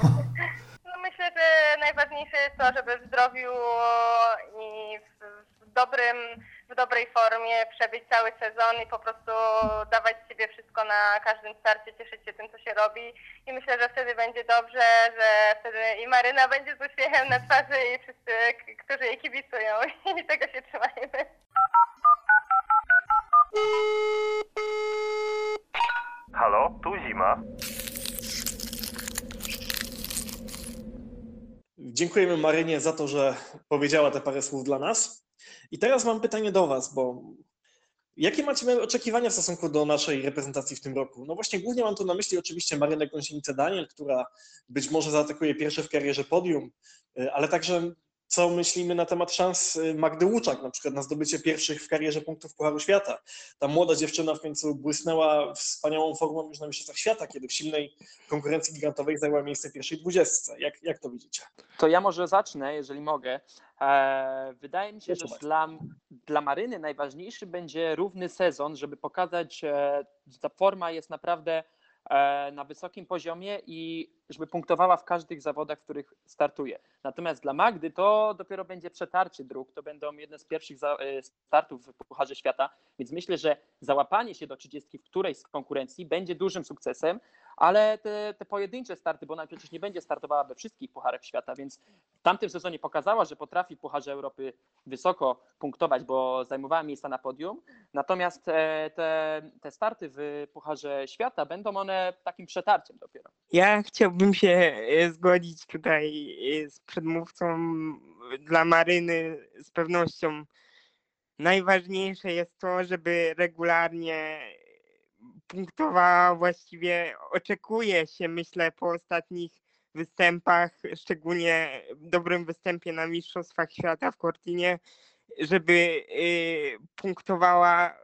No myślę, że najważniejsze jest to, żeby w zdrowiu i w, w, dobrym, w dobrej formie przebyć cały sezon i po prostu dawać z siebie wszystko na każdym starcie, cieszyć się tym, co się robi. I myślę, że wtedy będzie dobrze, że wtedy i Maryna będzie z uśmiechem na twarzy i wszyscy, którzy jej kibicują. I tego się trzymajmy. Halo, tu zima. Dziękujemy Marynie za to, że powiedziała te parę słów dla nas. I teraz mam pytanie do Was, bo jakie macie oczekiwania w stosunku do naszej reprezentacji w tym roku? No właśnie, głównie mam tu na myśli oczywiście Marynę Gąsienicę-Daniel, która być może zaatakuje pierwsze w karierze podium, y, ale także co myślimy na temat szans y, Magdy Łuczak, na przykład na zdobycie pierwszych w karierze punktów Pucharu Świata. Ta młoda dziewczyna w końcu błysnęła wspaniałą formą już na Mistrzostwach Świata, kiedy w silnej konkurencji gigantowej zajęła miejsce w pierwszej dwudziestce. Jak, jak to widzicie? To ja może zacznę, jeżeli mogę. E, Wydaje mi się, że dla, dla Maryny najważniejszy będzie równy sezon, żeby pokazać, e, że ta forma jest naprawdę na wysokim poziomie i żeby punktowała w każdych zawodach, w których startuje. Natomiast dla Magdy to dopiero będzie przetarcie dróg, to będą jedne z pierwszych e, startów w Pucharze Świata, więc myślę, że załapanie się do 30 w którejś z konkurencji będzie dużym sukcesem, ale te, te pojedyncze starty, bo ona przecież nie będzie startowała we wszystkich Pucharach Świata, więc w tamtym sezonie pokazała, że potrafi w Pucharze Europy wysoko punktować, bo zajmowała miejsca na podium. Natomiast e, te, te starty w Pucharze Świata będą one takim przetarciem dopiero. Ja chciałbym się e, zgodzić tutaj e, z przedmówcą. Dla Maryny z pewnością najważniejsze jest to, żeby regularnie punktowała. Właściwie oczekuje się, myślę, po ostatnich występach, szczególnie dobrym występie na Mistrzostwach Świata w Cortinie, żeby e, punktowała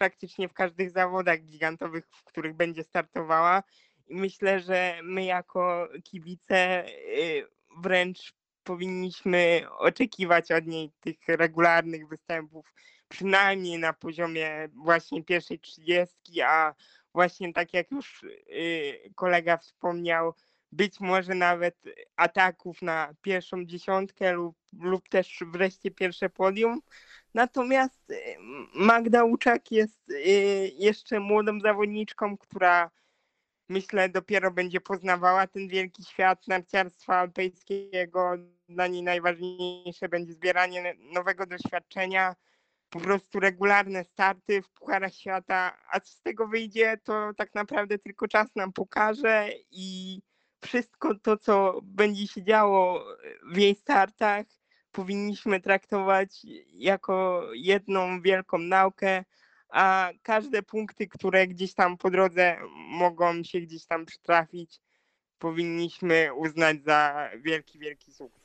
praktycznie w każdych zawodach gigantowych, w których będzie startowała. I myślę, że my jako kibice y, wręcz powinniśmy oczekiwać od niej tych regularnych występów, przynajmniej na poziomie właśnie pierwszej trzydziestki, a właśnie tak jak już y, kolega wspomniał, być może nawet ataków na pierwszą dziesiątkę lub, lub też wreszcie pierwsze podium. Natomiast y, Magda Łuczak jest y, jeszcze młodą zawodniczką, która myślę dopiero będzie poznawała ten wielki świat narciarstwa alpejskiego. Dla niej najważniejsze będzie zbieranie nowego doświadczenia, po prostu regularne starty w Pucharach Świata, a co z tego wyjdzie, to tak naprawdę tylko czas nam pokaże i wszystko to, co będzie się działo w jej startach, powinniśmy traktować jako jedną wielką naukę, a każde punkty, które gdzieś tam po drodze mogą się gdzieś tam przytrafić, powinniśmy uznać za wielki, wielki sukces.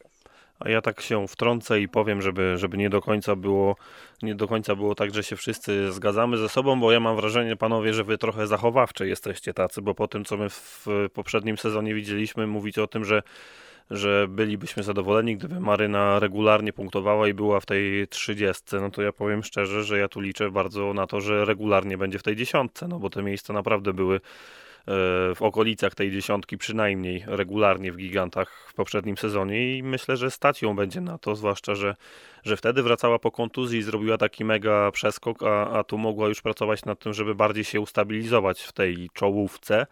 A ja tak się wtrącę i powiem, żeby, żeby nie do końca było nie do końca było tak, że się wszyscy zgadzamy ze sobą, bo ja mam wrażenie, panowie, że wy trochę zachowawcze jesteście tacy, bo po tym, co my w poprzednim sezonie widzieliśmy, mówicie o tym, że że bylibyśmy zadowoleni, gdyby Maryna regularnie punktowała i była w tej 30. No to ja powiem szczerze, że ja tu liczę bardzo na to, że regularnie będzie w tej dziesiątce, no bo te miejsca naprawdę były w okolicach tej dziesiątki przynajmniej regularnie w gigantach w poprzednim sezonie i myślę, że stać ją będzie na to, zwłaszcza, że, że wtedy wracała po kontuzji i zrobiła taki mega przeskok, a, a tu mogła już pracować nad tym, żeby bardziej się ustabilizować w tej czołówce.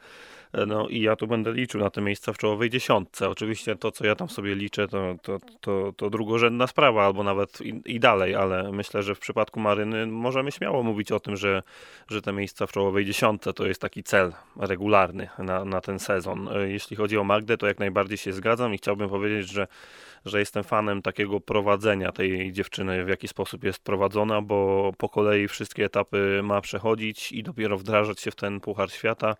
No i ja tu będę liczył na te miejsca w czołowej dziesiątce. Oczywiście to, co ja tam sobie liczę, to, to, to, to drugorzędna sprawa, albo nawet i, i dalej, ale myślę, że w przypadku Maryny możemy śmiało mówić o tym, że, że te miejsca w czołowej dziesiątce to jest taki cel regularny na, na ten sezon. Jeśli chodzi o Magdę, to jak najbardziej się zgadzam i chciałbym powiedzieć, że że jestem fanem takiego prowadzenia tej dziewczyny, w jaki sposób jest prowadzona, bo po kolei wszystkie etapy ma przechodzić i dopiero wdrażać się w ten Puchar Świata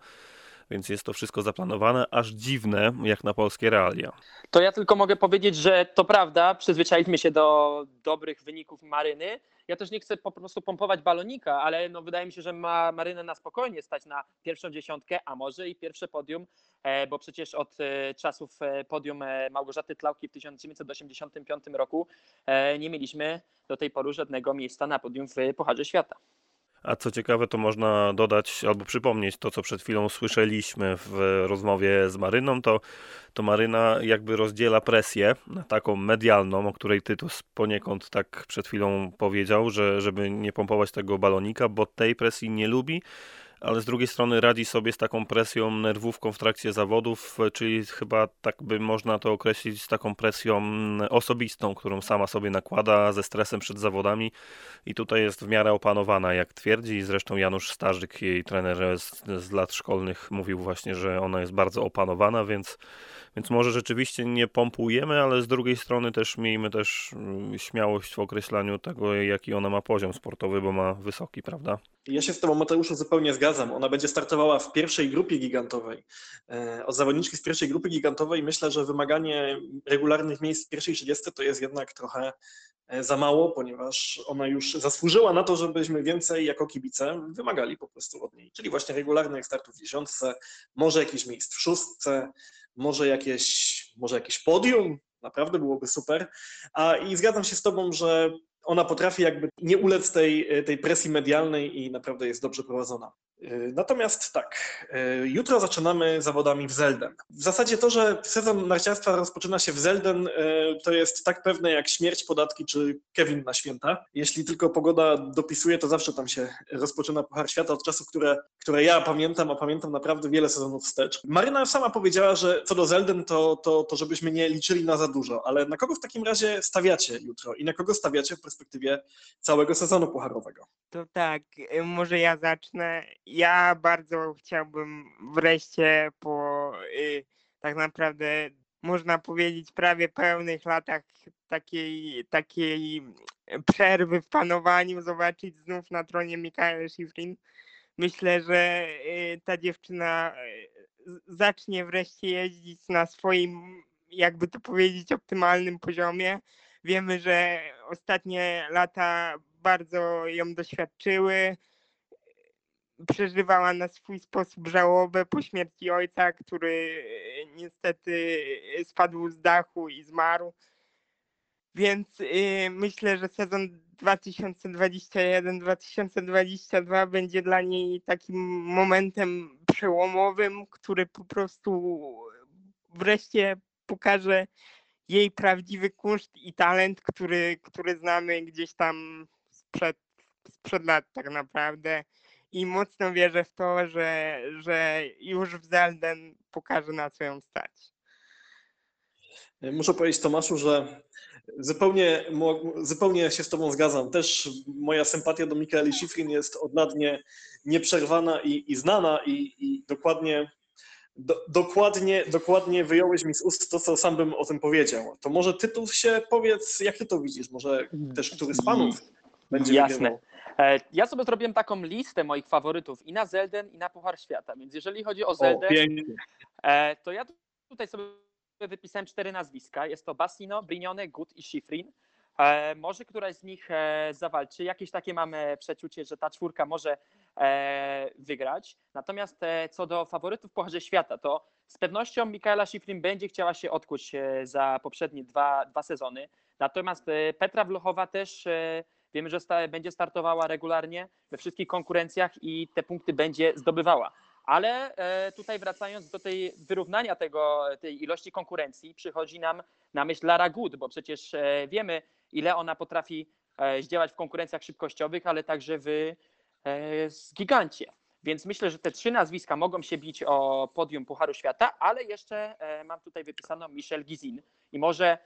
więc jest to wszystko zaplanowane, aż dziwne jak na polskie realia. To ja tylko mogę powiedzieć, że to prawda, przyzwyczailiśmy się do dobrych wyników Maryny. Ja też nie chcę po prostu pompować balonika, ale no wydaje mi się, że ma Marynę na spokojnie stać na pierwszą dziesiątkę, a może i pierwsze podium, e, bo przecież od e, czasów e, podium Małgorzaty Tlauki w 1985 roku nie mieliśmy do tej pory żadnego miejsca na podium w Pucharze Świata. A co ciekawe, to można dodać albo przypomnieć to, co przed chwilą słyszeliśmy w rozmowie z Maryną, to, to Maryna jakby rozdziela presję na taką medialną, o której Tytus poniekąd tak przed chwilą powiedział, że żeby nie pompować tego balonika, bo tej presji nie lubi, ale z drugiej strony radzi sobie z taką presją, nerwówką w trakcie zawodów, czyli chyba tak by można to określić z taką presją osobistą, którą sama sobie nakłada, ze stresem przed zawodami i tutaj jest w miarę opanowana, jak twierdzi. Zresztą Janusz Starzyk, jej trener z, z lat szkolnych, mówił właśnie, że ona jest bardzo opanowana, więc więc może rzeczywiście nie pompujemy, ale z drugiej strony też miejmy też mm, śmiałość w określaniu tego, jaki ona ma poziom sportowy, bo ma wysoki, prawda? Ja się z Tobą, Mateuszu, zupełnie zgadzam. Ona będzie startowała w pierwszej grupie gigantowej. E, od zawodniczki z pierwszej grupy gigantowej myślę, że wymaganie regularnych miejsc w pierwszej 30 to jest jednak trochę e, za mało, ponieważ ona już zasłużyła na to, żebyśmy więcej jako kibice wymagali po prostu od niej. Czyli właśnie regularnych startów w dziesiątce, może jakiś miejsc w szóstce, może jakieś, może jakieś podium, naprawdę byłoby super. A i zgadzam się z Tobą, że ona potrafi jakby nie ulec tej, tej presji medialnej i naprawdę jest dobrze prowadzona. Y, natomiast tak, y, jutro zaczynamy zawodami w Zelden. W zasadzie to, że sezon narciarstwa rozpoczyna się w Zelden, y, to jest tak pewne jak śmierć, podatki czy Kevin na święta. Jeśli tylko pogoda dopisuje, to zawsze tam się rozpoczyna Puchar Świata od czasów, które, które ja pamiętam, a pamiętam naprawdę wiele sezonów wstecz. Maryna sama powiedziała, że co do Zelden, to, to, to żebyśmy nie liczyli na za dużo, ale na kogo w takim razie stawiacie jutro i na kogo stawiacie w perspektywie całego sezonu pucharowego? To tak, może ja zacznę ja bardzo chciałbym wreszcie po y, tak naprawdę można powiedzieć prawie pełnych latach takiej, takiej przerwy w panowaniu zobaczyć znów na tronie Mikael Schifrin. Myślę, że y, ta dziewczyna y, zacznie wreszcie jeździć na swoim, jakby to powiedzieć, optymalnym poziomie. Wiemy, że ostatnie lata bardzo ją doświadczyły przeżywała na swój sposób żałobę po śmierci ojca, który e, niestety e, spadł z dachu i zmarł. Więc y, myślę, że sezon 2021-2022 będzie dla niej takim momentem przełomowym, który po prostu wreszcie pokaże jej prawdziwy kunszt i talent, który, który znamy gdzieś tam sprzed, sprzed lat tak naprawdę i mocno wierzę w to, że, że już w Zelden pokaże na co ją stać. Muszę powiedzieć Tomaszu, że zupełnie, zupełnie się z Tobą zgadzam. Też moja sympatia do Mikaeli Schifrin jest od lat nie, nieprzerwana i, i znana i, i dokładnie, do, dokładnie, dokładnie wyjąłeś mi z ust to, co sam bym o tym powiedział. To może tytuł się powiedz, jak Ty to widzisz? Może też który z Panów będzie Jasne. Wygrywał? E, ja sobie zrobiłem taką listę moich faworytów i na Zelden, i na Puchar Świata, więc jeżeli chodzi o Zelden, o, to ja tutaj sobie wypisałem cztery nazwiska. Jest to Bassino, Brignone, Gut i Schifrin. E, może któraś z nich e, zawalczy. Jakieś takie mamy przeczucie, że ta czwórka może wygrać. Natomiast co do faworytów w Pucharze Świata, to z pewnością Mikaela Schifrin będzie chciała się odkuć za poprzednie dwa, dwa sezony. Natomiast Petra Wlochowa też Wiemy, że będzie startowała regularnie we wszystkich konkurencjach i te punkty będzie zdobywała. Ale e, tutaj wracając do tej wyrównania tego, tej ilości konkurencji, przychodzi nam na myśl Lara Good, bo przecież e, wiemy, ile ona potrafi e, zdziałać w konkurencjach szybkościowych, ale także w gigancie. Więc myślę, że te trzy nazwiska mogą się bić o podium Pucharu Świata, ale jeszcze mam tutaj wypisaną Michelle Gizin i może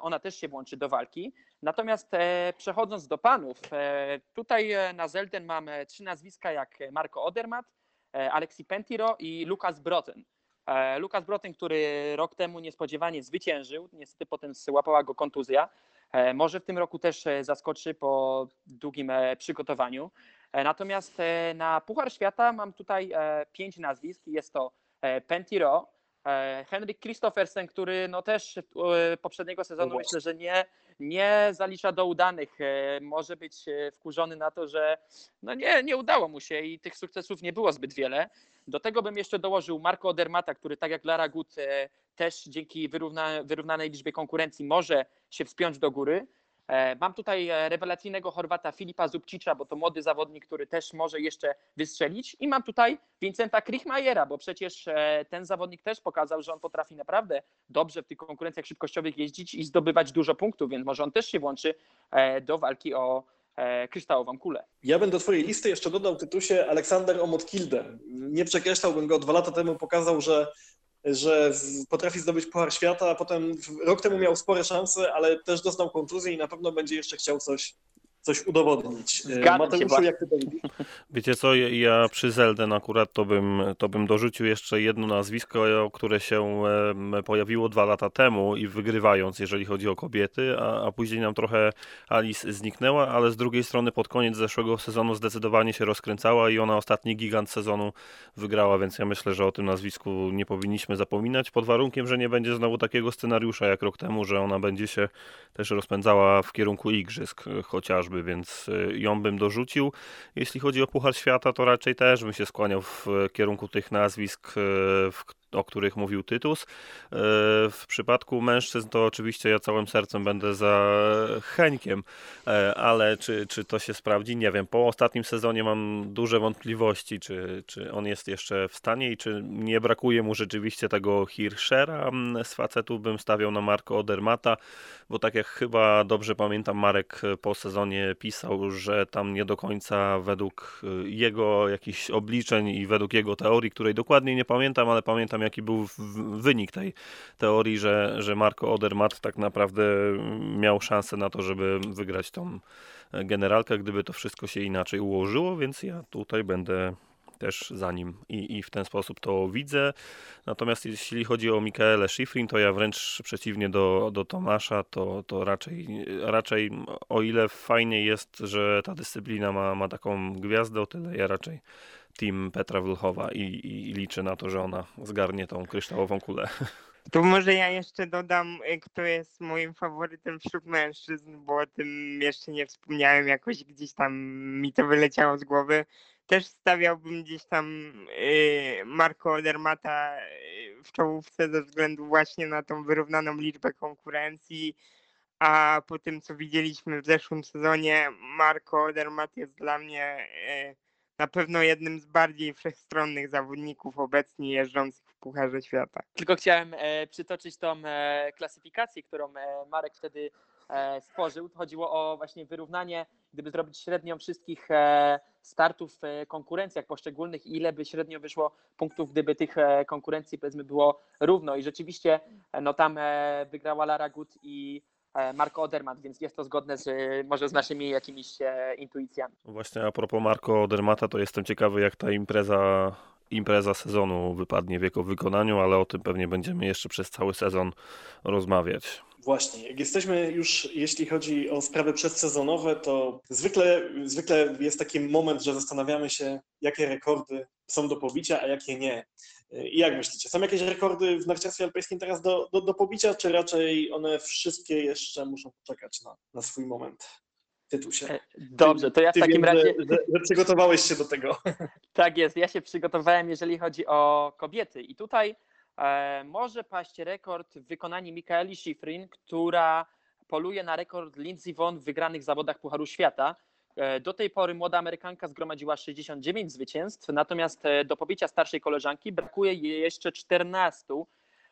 ona też się włączy do walki. Natomiast e, przechodząc do panów, e, tutaj e, na Zelden mamy trzy nazwiska jak Marco Odermatt, e, Alexi Pentiro i Lukas Broten. E, Lukas Broten, który rok temu niespodziewanie zwyciężył, niestety potem złapała go kontuzja. E, Może w tym roku też e, zaskoczy po długim e, przygotowaniu. E, Natomiast e, na Puchar Świata mam tutaj e, pięć nazwisk. Jest to e, Pentiro, e, Henrik Christoffersen, który no też e, poprzedniego sezonu myślę, że nie, nie zalicza do udanych. E, Może być wkurzony na to, że no nie, nie udało mu się i tych sukcesów nie było zbyt wiele. Do tego bym jeszcze dołożył Marco Odermata, który tak jak Lara Gut też dzięki wyrówna, wyrównanej liczbie konkurencji może się wspiąć do góry. E, Mam tutaj e, rewelacyjnego Chorwata Filipa Zubcicza, bo to młody zawodnik, który też może jeszcze wystrzelić. I mam tutaj Vincenta Krichmajera, bo przecież e, ten zawodnik też pokazał, że on potrafi naprawdę dobrze w tych konkurencjach szybkościowych jeździć i zdobywać dużo punktów, więc może on też się włączy do walki o kryształową kulę. Ja bym do Twojej listy jeszcze dodał tytusie Aleksander Omotkilde. Nie przekreślałbym go. Dwa lata temu pokazał, że, że potrafi zdobyć Puchar Świata, a potem rok temu miał spore szanse, ale też dostał kontuzję i na pewno będzie jeszcze chciał coś, coś udowodnić. Zgadzam się jak Ty? Wiecie co, ja- przy Zelden akurat to bym, to bym dorzucił jeszcze jedno nazwisko, które się pojawiło dwa lata temu i wygrywając, jeżeli chodzi o kobiety, a, a później nam trochę Alice zniknęła, ale z drugiej strony pod koniec zeszłego sezonu zdecydowanie się rozkręcała i ona ostatni gigant sezonu wygrała, więc ja myślę, że o tym nazwisku nie powinniśmy zapominać, pod warunkiem, że nie będzie znowu takiego scenariusza jak rok temu, że ona będzie się też rozpędzała w kierunku igrzysk e, chociażby, więc e, ją bym dorzucił. Jeśli chodzi o Puchar Świata, to raczej też bym się skłaniał w e, kierunku tych nazwisk, e, w, o których mówił Tytus. E, W przypadku mężczyzn to oczywiście ja całym sercem będę za Henkiem, e, ale czy, czy to się sprawdzi? Nie wiem. Po ostatnim sezonie mam duże wątpliwości, czy, czy on jest jeszcze w stanie i czy nie brakuje mu rzeczywiście tego Hirschera. Mm, Z facetów bym stawiał na Marco Odermata, bo tak jak chyba dobrze pamiętam, Marek po sezonie pisał, że tam nie do końca według e, jego jakichś obliczeń i według jego teorii, której dokładnie nie pamiętam, ale pamiętam jaki był wynik tej teorii, że, że Marco Odermatt tak naprawdę miał szansę na to, żeby wygrać tą e, generalkę, gdyby to wszystko się inaczej ułożyło, więc ja tutaj będę też za nim i, i w ten sposób to widzę. Natomiast jeśli chodzi o Mikaelę Schifrin, to ja wręcz przeciwnie do, do Tomasza, to, to raczej, raczej o ile fajnie jest, że ta dyscyplina ma, ma taką gwiazdę, o tyle ja raczej team Petra Wlchowa i, i liczę na to, że ona zgarnie tą kryształową kulę. To może ja jeszcze dodam, kto jest moim faworytem wśród mężczyzn, bo o tym jeszcze nie wspomniałem, jakoś gdzieś tam mi to wyleciało z głowy. Też stawiałbym gdzieś tam y, Marco Odermata y, w czołówce ze względu właśnie na tą wyrównaną liczbę konkurencji, a po tym co widzieliśmy w zeszłym sezonie, Marco Odermat jest dla mnie y, na pewno jednym z bardziej wszechstronnych zawodników obecnie jeżdżących w Pucharze Świata. Tylko chciałem e, przytoczyć tą e, klasyfikację, którą e, Marek wtedy e, stworzył. Chodziło o właśnie wyrównanie, gdyby zrobić średnią wszystkich e, startów w konkurencjach poszczególnych, ile by średnio wyszło punktów, gdyby tych e, konkurencji powiedzmy było równo. I rzeczywiście e, no tam e, wygrała Lara Gut i e, Marco Odermatt, więc jest to zgodne z, może z naszymi jakimiś e, intuicjami. Właśnie a propos Marco Odermata, to jestem ciekawy jak ta impreza, impreza sezonu wypadnie w jego wykonaniu, ale o tym pewnie będziemy jeszcze przez cały sezon rozmawiać. Właśnie, jak jesteśmy już, jeśli chodzi o sprawy przedsezonowe, to zwykle, zwykle jest taki moment, że zastanawiamy się, jakie rekordy są do pobicia, a jakie nie. I jak myślicie, są jakieś rekordy w narciarstwie alpejskim teraz do, do, do pobicia, czy raczej one wszystkie jeszcze muszą poczekać na, na swój moment? Tytuł się. E, Dobrze, to ja w Ty takim wiem, razie... Że, że, że przygotowałeś się do tego. Tak jest, ja się przygotowałem, jeżeli chodzi o kobiety. I tutaj e, może paść rekord w wykonaniu Mikaeli Schifrin, która poluje na rekord Lindsey Vonn w wygranych zawodach Pucharu Świata. E, do tej pory młoda Amerykanka zgromadziła 69 zwycięstw, natomiast e, do pobicia starszej koleżanki brakuje jej jeszcze 14.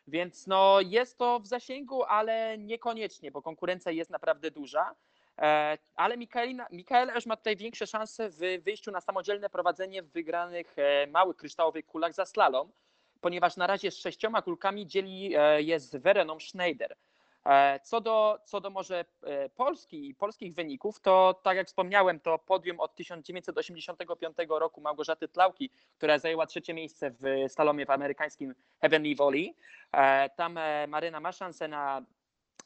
Więc no, jest to w zasięgu, ale niekoniecznie, bo konkurencja jest naprawdę duża. E, ale Mikaelina, Mikaela już ma tutaj większe szanse w wyjściu na samodzielne prowadzenie w wygranych małych kryształowych kulach za slalom, ponieważ na razie z sześcioma kulkami dzieli je z Wereną Schneider. E, Co do, co do może e, Polski i polskich wyników, to tak jak wspomniałem, to podium od 1985 roku Małgorzaty Tlauki, która zajęła trzecie miejsce w slalomie w amerykańskim Heavenly Volley. E, Tam Maryna ma szansę na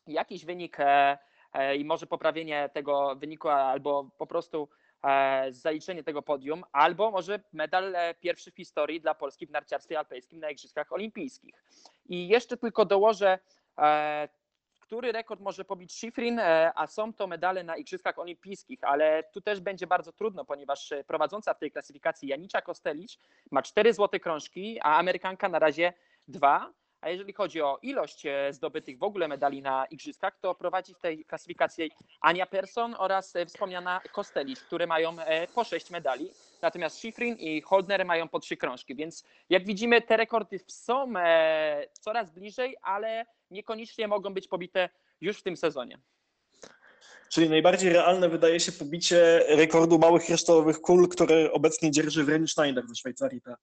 jakiś wynik i może poprawienie tego wyniku albo po prostu zaliczenie tego podium, albo może medal pierwszy w historii dla Polski w narciarstwie alpejskim na Igrzyskach Olimpijskich. I jeszcze tylko dołożę, który rekord może pobić Schifrin, e, a są to medale na Igrzyskach Olimpijskich, ale tu też będzie bardzo trudno, ponieważ e, prowadząca w tej klasyfikacji Janicza Kostelicz ma cztery złote krążki, a Amerykanka na razie dwa. A jeżeli chodzi o ilość e, zdobytych w ogóle medali na Igrzyskach, to prowadzi w tej klasyfikacji Ania Persson oraz wspomniana Kostelicz, które mają po sześć medali. Natomiast Schifrin i Holdner mają po trzy krążki. Więc jak widzimy, te rekordy są e, coraz bliżej, ale niekoniecznie mogą być pobite już w tym sezonie. Czyli najbardziej realne wydaje się pobicie rekordu małych kryształowych kul, które obecnie dzierży Vreni Schneider ze Szwajcarii. Ta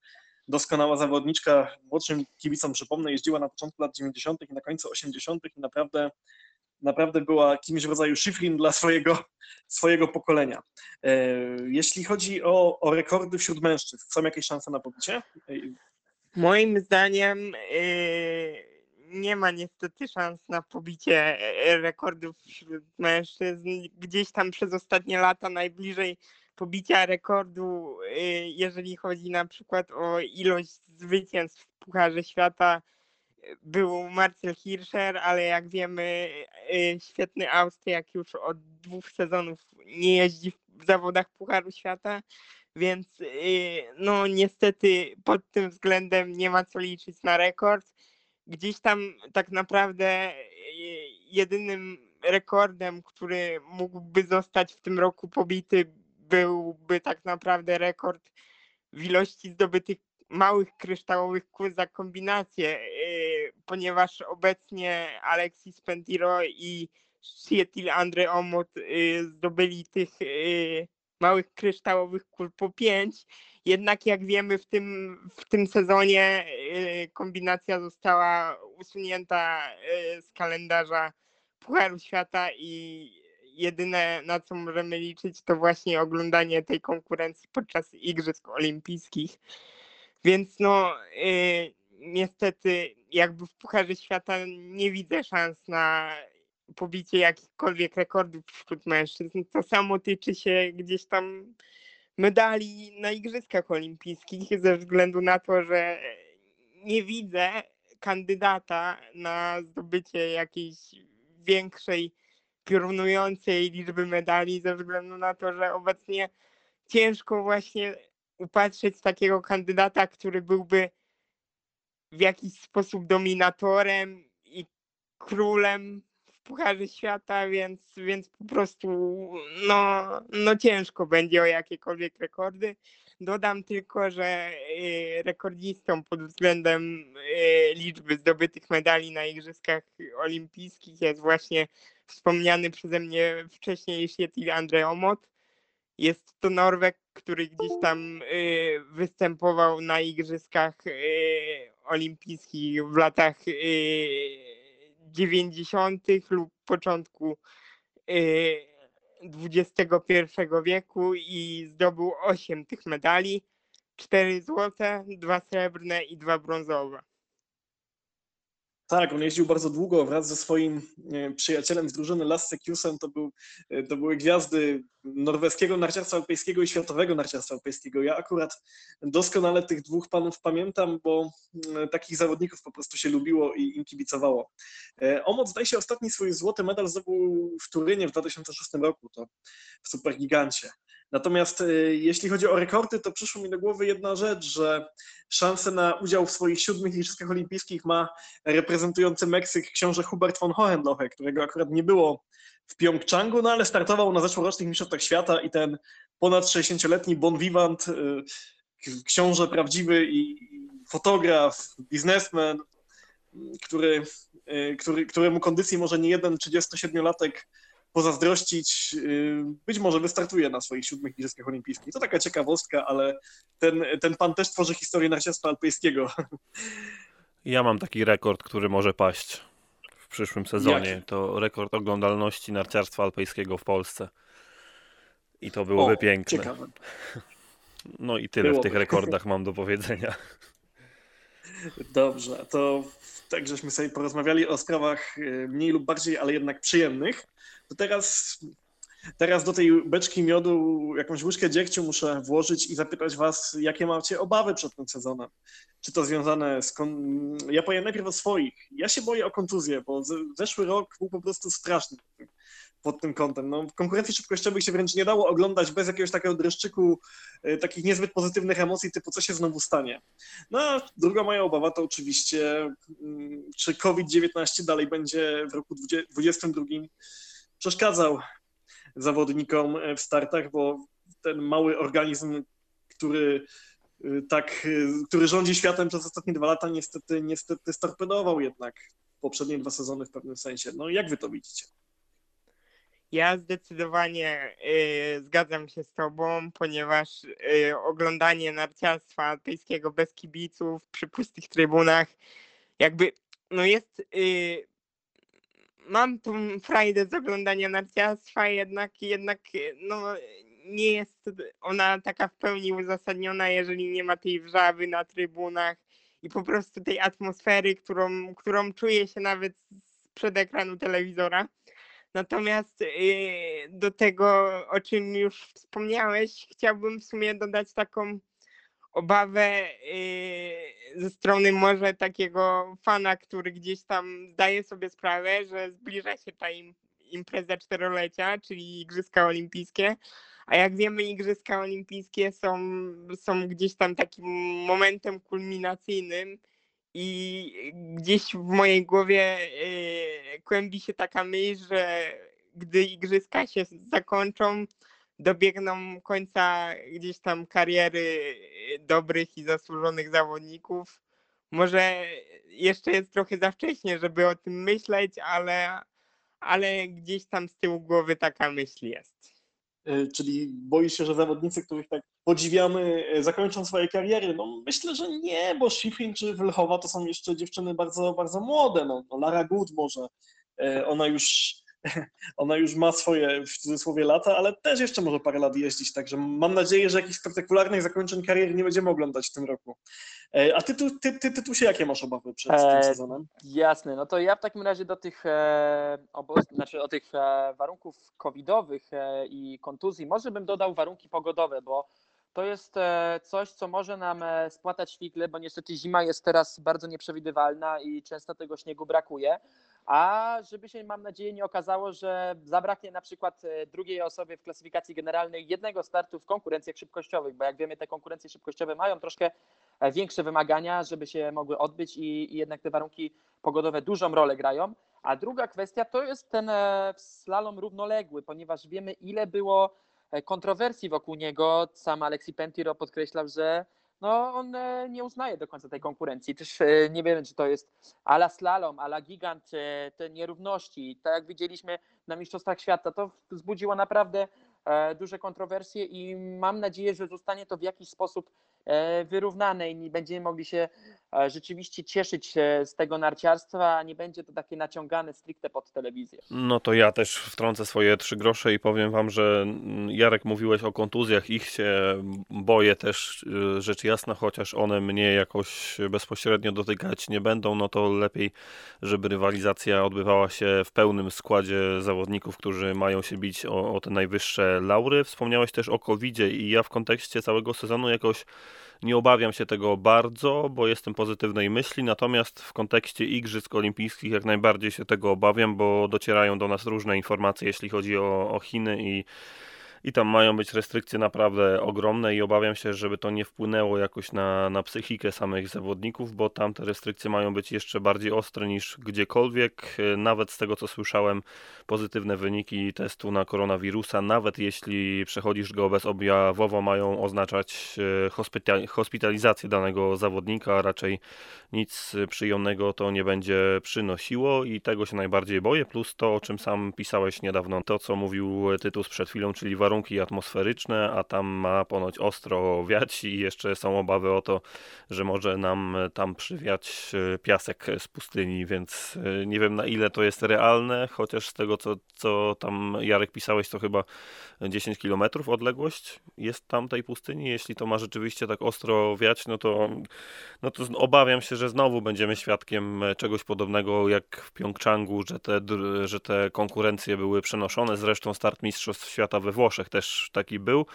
doskonała zawodniczka, młodszym kibicom przypomnę, jeździła na początku lat 90. i na końcu 80. i naprawdę, naprawdę była kimś w rodzaju szyfrin dla swojego, swojego pokolenia. E, Jeśli chodzi o, o rekordy wśród mężczyzn, są jakieś szanse na pobicie? E, Moim zdaniem yy, nie ma niestety szans na pobicie e, rekordów wśród mężczyzn. Gdzieś tam przez ostatnie lata najbliżej pobicia rekordu, jeżeli chodzi na przykład o ilość zwycięstw w Pucharze Świata, był Marcel Hirscher, ale jak wiemy, yy, świetny Austriak już od dwóch sezonów nie jeździ w zawodach Pucharu Świata. Więc yy, no niestety pod tym względem nie ma co liczyć na rekord. Gdzieś tam tak naprawdę yy, jedynym rekordem, który mógłby zostać w tym roku pobity, byłby tak naprawdę rekord w ilości zdobytych małych kryształowych kul za kombinację, yy, ponieważ obecnie Alexis Pentiro i Sietil Andre Omot yy, zdobyli tych yy, małych kryształowych kul po pięć. Jednak jak wiemy w tym, w tym sezonie y, kombinacja została usunięta y, z kalendarza Pucharu Świata i jedyne na co możemy liczyć to właśnie oglądanie tej konkurencji podczas Igrzysk Olimpijskich. Więc no y, niestety jakby w Pucharze Świata nie widzę szans na pobicie jakichkolwiek rekordów wśród mężczyzn. To samo tyczy się gdzieś tam medali na Igrzyskach Olimpijskich, ze względu na to, że nie widzę kandydata na zdobycie jakiejś większej, piorunującej liczby medali, ze względu na to, że obecnie ciężko właśnie upatrzeć takiego kandydata, który byłby w jakiś sposób dominatorem i królem w Pucharze Świata, więc, więc po prostu no, no ciężko będzie o jakiekolwiek rekordy. Dodam tylko, że y, rekordzistą pod względem y, liczby zdobytych medali na Igrzyskach Olimpijskich jest właśnie wspomniany przeze mnie wcześniej Sietil Andre Omot. Jest to Norweg, który gdzieś tam y, występował na Igrzyskach y, Olimpijskich w latach y, 90. lub początku y, XXI wieku i zdobył 8 tych medali. 4 złote, 2 srebrne i 2 brązowe. Tak, on jeździł bardzo długo wraz ze swoim e, przyjacielem z drużyny Lasse Kjusem. To, był, e, to były gwiazdy norweskiego narciarstwa alpejskiego i światowego narciarstwa alpejskiego. Ja akurat doskonale tych dwóch panów pamiętam, bo mm, takich zawodników po prostu się lubiło i im kibicowało. E, Omot zdaje się ostatni swój złoty medal zdobył w Turynie w 2006 roku, to w Supergigancie. Natomiast e, jeśli chodzi o rekordy, to przyszło mi do głowy jedna rzecz, że szansę na udział w swoich siódmych Igrzyskach Olimpijskich ma reprezentujący Meksyk książę Hubert von Hohenlohe, którego akurat nie było w Pjongczangu, no ale startował na zeszłorocznych Mistrzostwach Świata i ten ponad 60-letni bon vivant, y, książę prawdziwy i i fotograf, biznesmen, który, y, który, któremu kondycji może nie jeden 37-latek pozazdrościć. Y, być może wystartuje na swoich siódmych Igrzyskach Olimpijskich. To taka ciekawostka, ale ten, ten pan też tworzy historię narciarstwa alpejskiego. Ja mam taki rekord, który może paść w przyszłym sezonie. Jaki? To rekord oglądalności narciarstwa alpejskiego w Polsce. I to byłoby O, piękne. Ciekawe. No i tyle w Byłoby. tych rekordach mam do powiedzenia. Dobrze, to tak żeśmy sobie porozmawiali o sprawach y, mniej lub bardziej, ale jednak przyjemnych. To teraz, teraz do tej beczki miodu jakąś łyżkę dziegciu muszę włożyć i zapytać was, jakie macie obawy przed tym sezonem. Czy to związane z... Kon... Ja powiem najpierw o swoich. Ja się boję o kontuzję, bo zeszły rok był po prostu straszny pod tym kątem. No, konkurencji szybkościowych się wręcz nie dało oglądać bez jakiegoś takiego dreszczyku y, takich niezbyt pozytywnych emocji, typu co się znowu stanie. No, a druga moja obawa to oczywiście, mm, czy COVID-19 dalej będzie w roku 2022 przeszkadzał zawodnikom e, w startach, bo ten mały organizm, który y, tak, y, który rządzi światem przez ostatnie dwa lata, niestety, niestety storpedował jednak poprzednie dwa sezony w pewnym sensie. No jak wy to widzicie? Ja zdecydowanie y, zgadzam się z Tobą, ponieważ y, oglądanie narciarstwa alpejskiego bez kibiców przy pustych trybunach, jakby, no jest. Y, mam tą frajdę z oglądania narciarstwa, jednak, jednak y, no, nie jest ona taka w pełni uzasadniona, jeżeli nie ma tej wrzawy na trybunach i po prostu tej atmosfery, którą, którą czuje się nawet przed ekranu telewizora. Natomiast y, do tego, o czym już wspomniałeś, chciałbym w sumie dodać taką obawę y, ze strony może takiego fana, który gdzieś tam zdaje sobie sprawę, że zbliża się ta im, impreza czterolecia, czyli Igrzyska Olimpijskie. A jak wiemy, Igrzyska Olimpijskie są, są gdzieś tam takim momentem kulminacyjnym i gdzieś w mojej głowie y, kłębi się taka myśl, że gdy igrzyska się zakończą, dobiegną końca gdzieś tam kariery dobrych i zasłużonych zawodników. Może jeszcze jest trochę za wcześnie, żeby o tym myśleć, ale, ale gdzieś tam z tyłu głowy taka myśl jest. Y, Czyli boisz się, że zawodnicy, których tak podziwiamy, y, zakończą swoje kariery? No myślę, że nie, bo Schifrin czy Wylchowa to są jeszcze dziewczyny bardzo, bardzo młode. No, no Lara Good może, ona już, ona już ma swoje w cudzysłowie lata, ale też jeszcze może parę lat jeździć, także mam nadzieję, że jakichś spektakularnych zakończeń kariery nie będziemy oglądać w tym roku. Y, A ty, tu- ty, ty, ty tu się jakie masz obawy przed tym E, sezonem? Jasne, no to ja w takim razie do tych, e, obo- znaczy o tych e, warunków covidowych e, i kontuzji, może bym dodał warunki pogodowe, bo to jest e, coś, co może nam e, spłatać figle, bo niestety zima jest teraz bardzo nieprzewidywalna i często tego śniegu brakuje. A żeby się, mam nadzieję, nie okazało, że zabraknie na przykład e, drugiej osobie w klasyfikacji generalnej jednego startu w konkurencjach szybkościowych, bo jak wiemy, te konkurencje szybkościowe mają troszkę e, większe wymagania, żeby się mogły odbyć i, i jednak te warunki pogodowe dużą rolę grają. A druga kwestia to jest ten e, slalom równoległy, ponieważ wiemy, ile było kontrowersji wokół niego. Sam Alexi Pentiro podkreślał, że no, on e, nie uznaje do końca tej konkurencji. Też e, nie wiemy, czy to jest ala slalom, ala gigant, te nierówności. Tak jak widzieliśmy na Mistrzostwach Świata, to wzbudziło naprawdę e, duże kontrowersje i mam nadzieję, że zostanie to w jakiś sposób e, wyrównane i będziemy mogli się e, rzeczywiście cieszyć e, z tego narciarstwa, a nie będzie to takie naciągane stricte pod telewizję. No to ja też wtrącę swoje trzy grosze i powiem wam, że mm, Jarek mówiłeś o kontuzjach, ich się boję też rzecz jasna, chociaż one mnie jakoś bezpośrednio dotykać nie będą, no to lepiej, żeby rywalizacja odbywała się w pełnym składzie zawodników, którzy mają się bić o, o te najwyższe laury. Wspomniałeś też o COVID-zie i ja w kontekście całego sezonu jakoś nie obawiam się tego bardzo, bo jestem pozytywnej myśli, natomiast w kontekście Igrzysk Olimpijskich jak najbardziej się tego obawiam, bo docierają do nas różne informacje, jeśli chodzi o, o Chiny i i tam mają być restrykcje naprawdę ogromne i obawiam się, żeby to nie wpłynęło jakoś na, na psychikę samych zawodników, bo tam te restrykcje mają być jeszcze bardziej ostre niż gdziekolwiek. Nawet z tego co słyszałem, pozytywne wyniki testu na koronawirusa, nawet jeśli przechodzisz go bezobjawowo, mają oznaczać e, hospitalizację danego zawodnika, raczej nic przyjemnego to nie będzie przynosiło i tego się najbardziej boję, plus to o czym sam pisałeś niedawno, to co mówił Tytus przed chwilą, czyli warunki atmosferyczne, a tam ma ponoć ostro wiać i jeszcze są obawy o to, że może nam tam przywiać e, piasek z pustyni, więc e, nie wiem na ile to jest realne, chociaż z tego co, co tam Jarek pisałeś, to chyba 10 km odległość jest tam tej pustyni. Jeśli to ma rzeczywiście tak ostro wiać, no to, no to obawiam się, że znowu będziemy świadkiem czegoś podobnego jak w Pjongczangu, że te, że te konkurencje były przenoszone. Zresztą start Mistrzostw Świata we Włoszech też taki był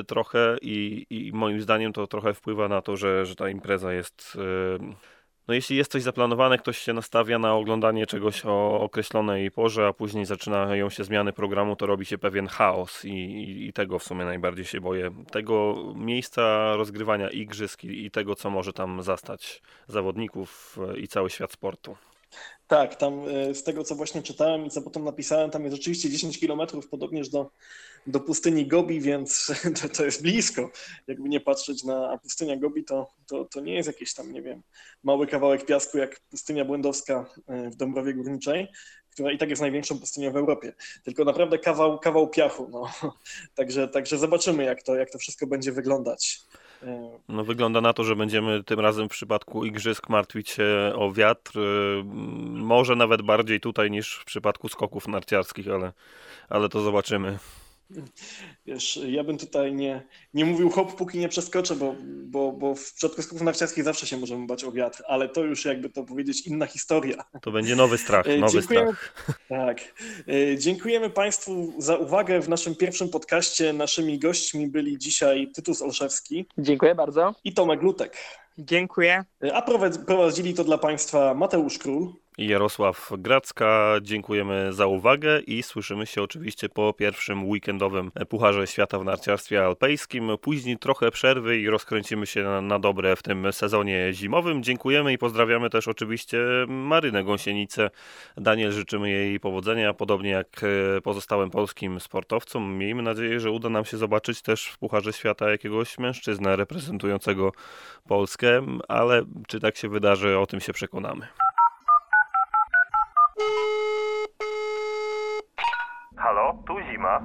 y, trochę i, i moim zdaniem to trochę wpływa na to, że, że ta impreza jest y, no jeśli jest coś zaplanowane, ktoś się nastawia na oglądanie czegoś o określonej porze, a później zaczynają się zmiany programu, to robi się pewien chaos i, i, i tego w sumie najbardziej się boję. Tego miejsca rozgrywania igrzysk i, i tego, co może tam zastać zawodników e, i cały świat sportu. Tak, tam e, z tego co właśnie czytałem i co potem napisałem, tam jest rzeczywiście 10 kilometrów, podobnież do, do pustyni Gobi, więc to, to, jest blisko. Jakby nie patrzeć na pustynia Gobi, to, to, to nie jest jakiś tam, nie wiem, mały kawałek piasku jak pustynia błędowska e, w Dąbrowie Górniczej, która i tak jest największą pustynią w Europie. Tylko naprawdę kawał, kawał piachu. No. Także, także zobaczymy, jak to, jak to wszystko będzie wyglądać. No wygląda na to, że będziemy tym razem w przypadku igrzysk martwić się o wiatr. Y, może nawet bardziej tutaj niż w przypadku skoków narciarskich, ale, ale to zobaczymy. Wiesz, ja bym tutaj nie, nie mówił hop, póki nie przeskoczę, bo, bo, bo w przypadku skoków narciarskich zawsze się możemy bać o wiatr, ale to już jakby to powiedzieć inna historia. To będzie nowy strach, e, nowy Dziękujemy, strach. Tak. E, dziękujemy Państwu za uwagę w naszym pierwszym podcaście. Naszymi gośćmi byli dzisiaj Tytus Olszewski. Dziękuję bardzo. I Tomek Lutek. Dziękuję. E, a prowadzili to dla Państwa Mateusz Król i Jarosław Gracka. Dziękujemy za uwagę i słyszymy się oczywiście po pierwszym weekendowym Pucharze Świata w narciarstwie alpejskim. Później trochę przerwy i rozkręcimy się na, na dobre w tym sezonie zimowym. Dziękujemy i pozdrawiamy też oczywiście Marynę Gąsienicę. Daniel życzymy jej powodzenia, podobnie jak pozostałym polskim sportowcom. Miejmy nadzieję, że uda nam się zobaczyć też w Pucharze Świata jakiegoś mężczyznę reprezentującego Polskę, ale czy tak się wydarzy, o tym się przekonamy. Halo, tu zima.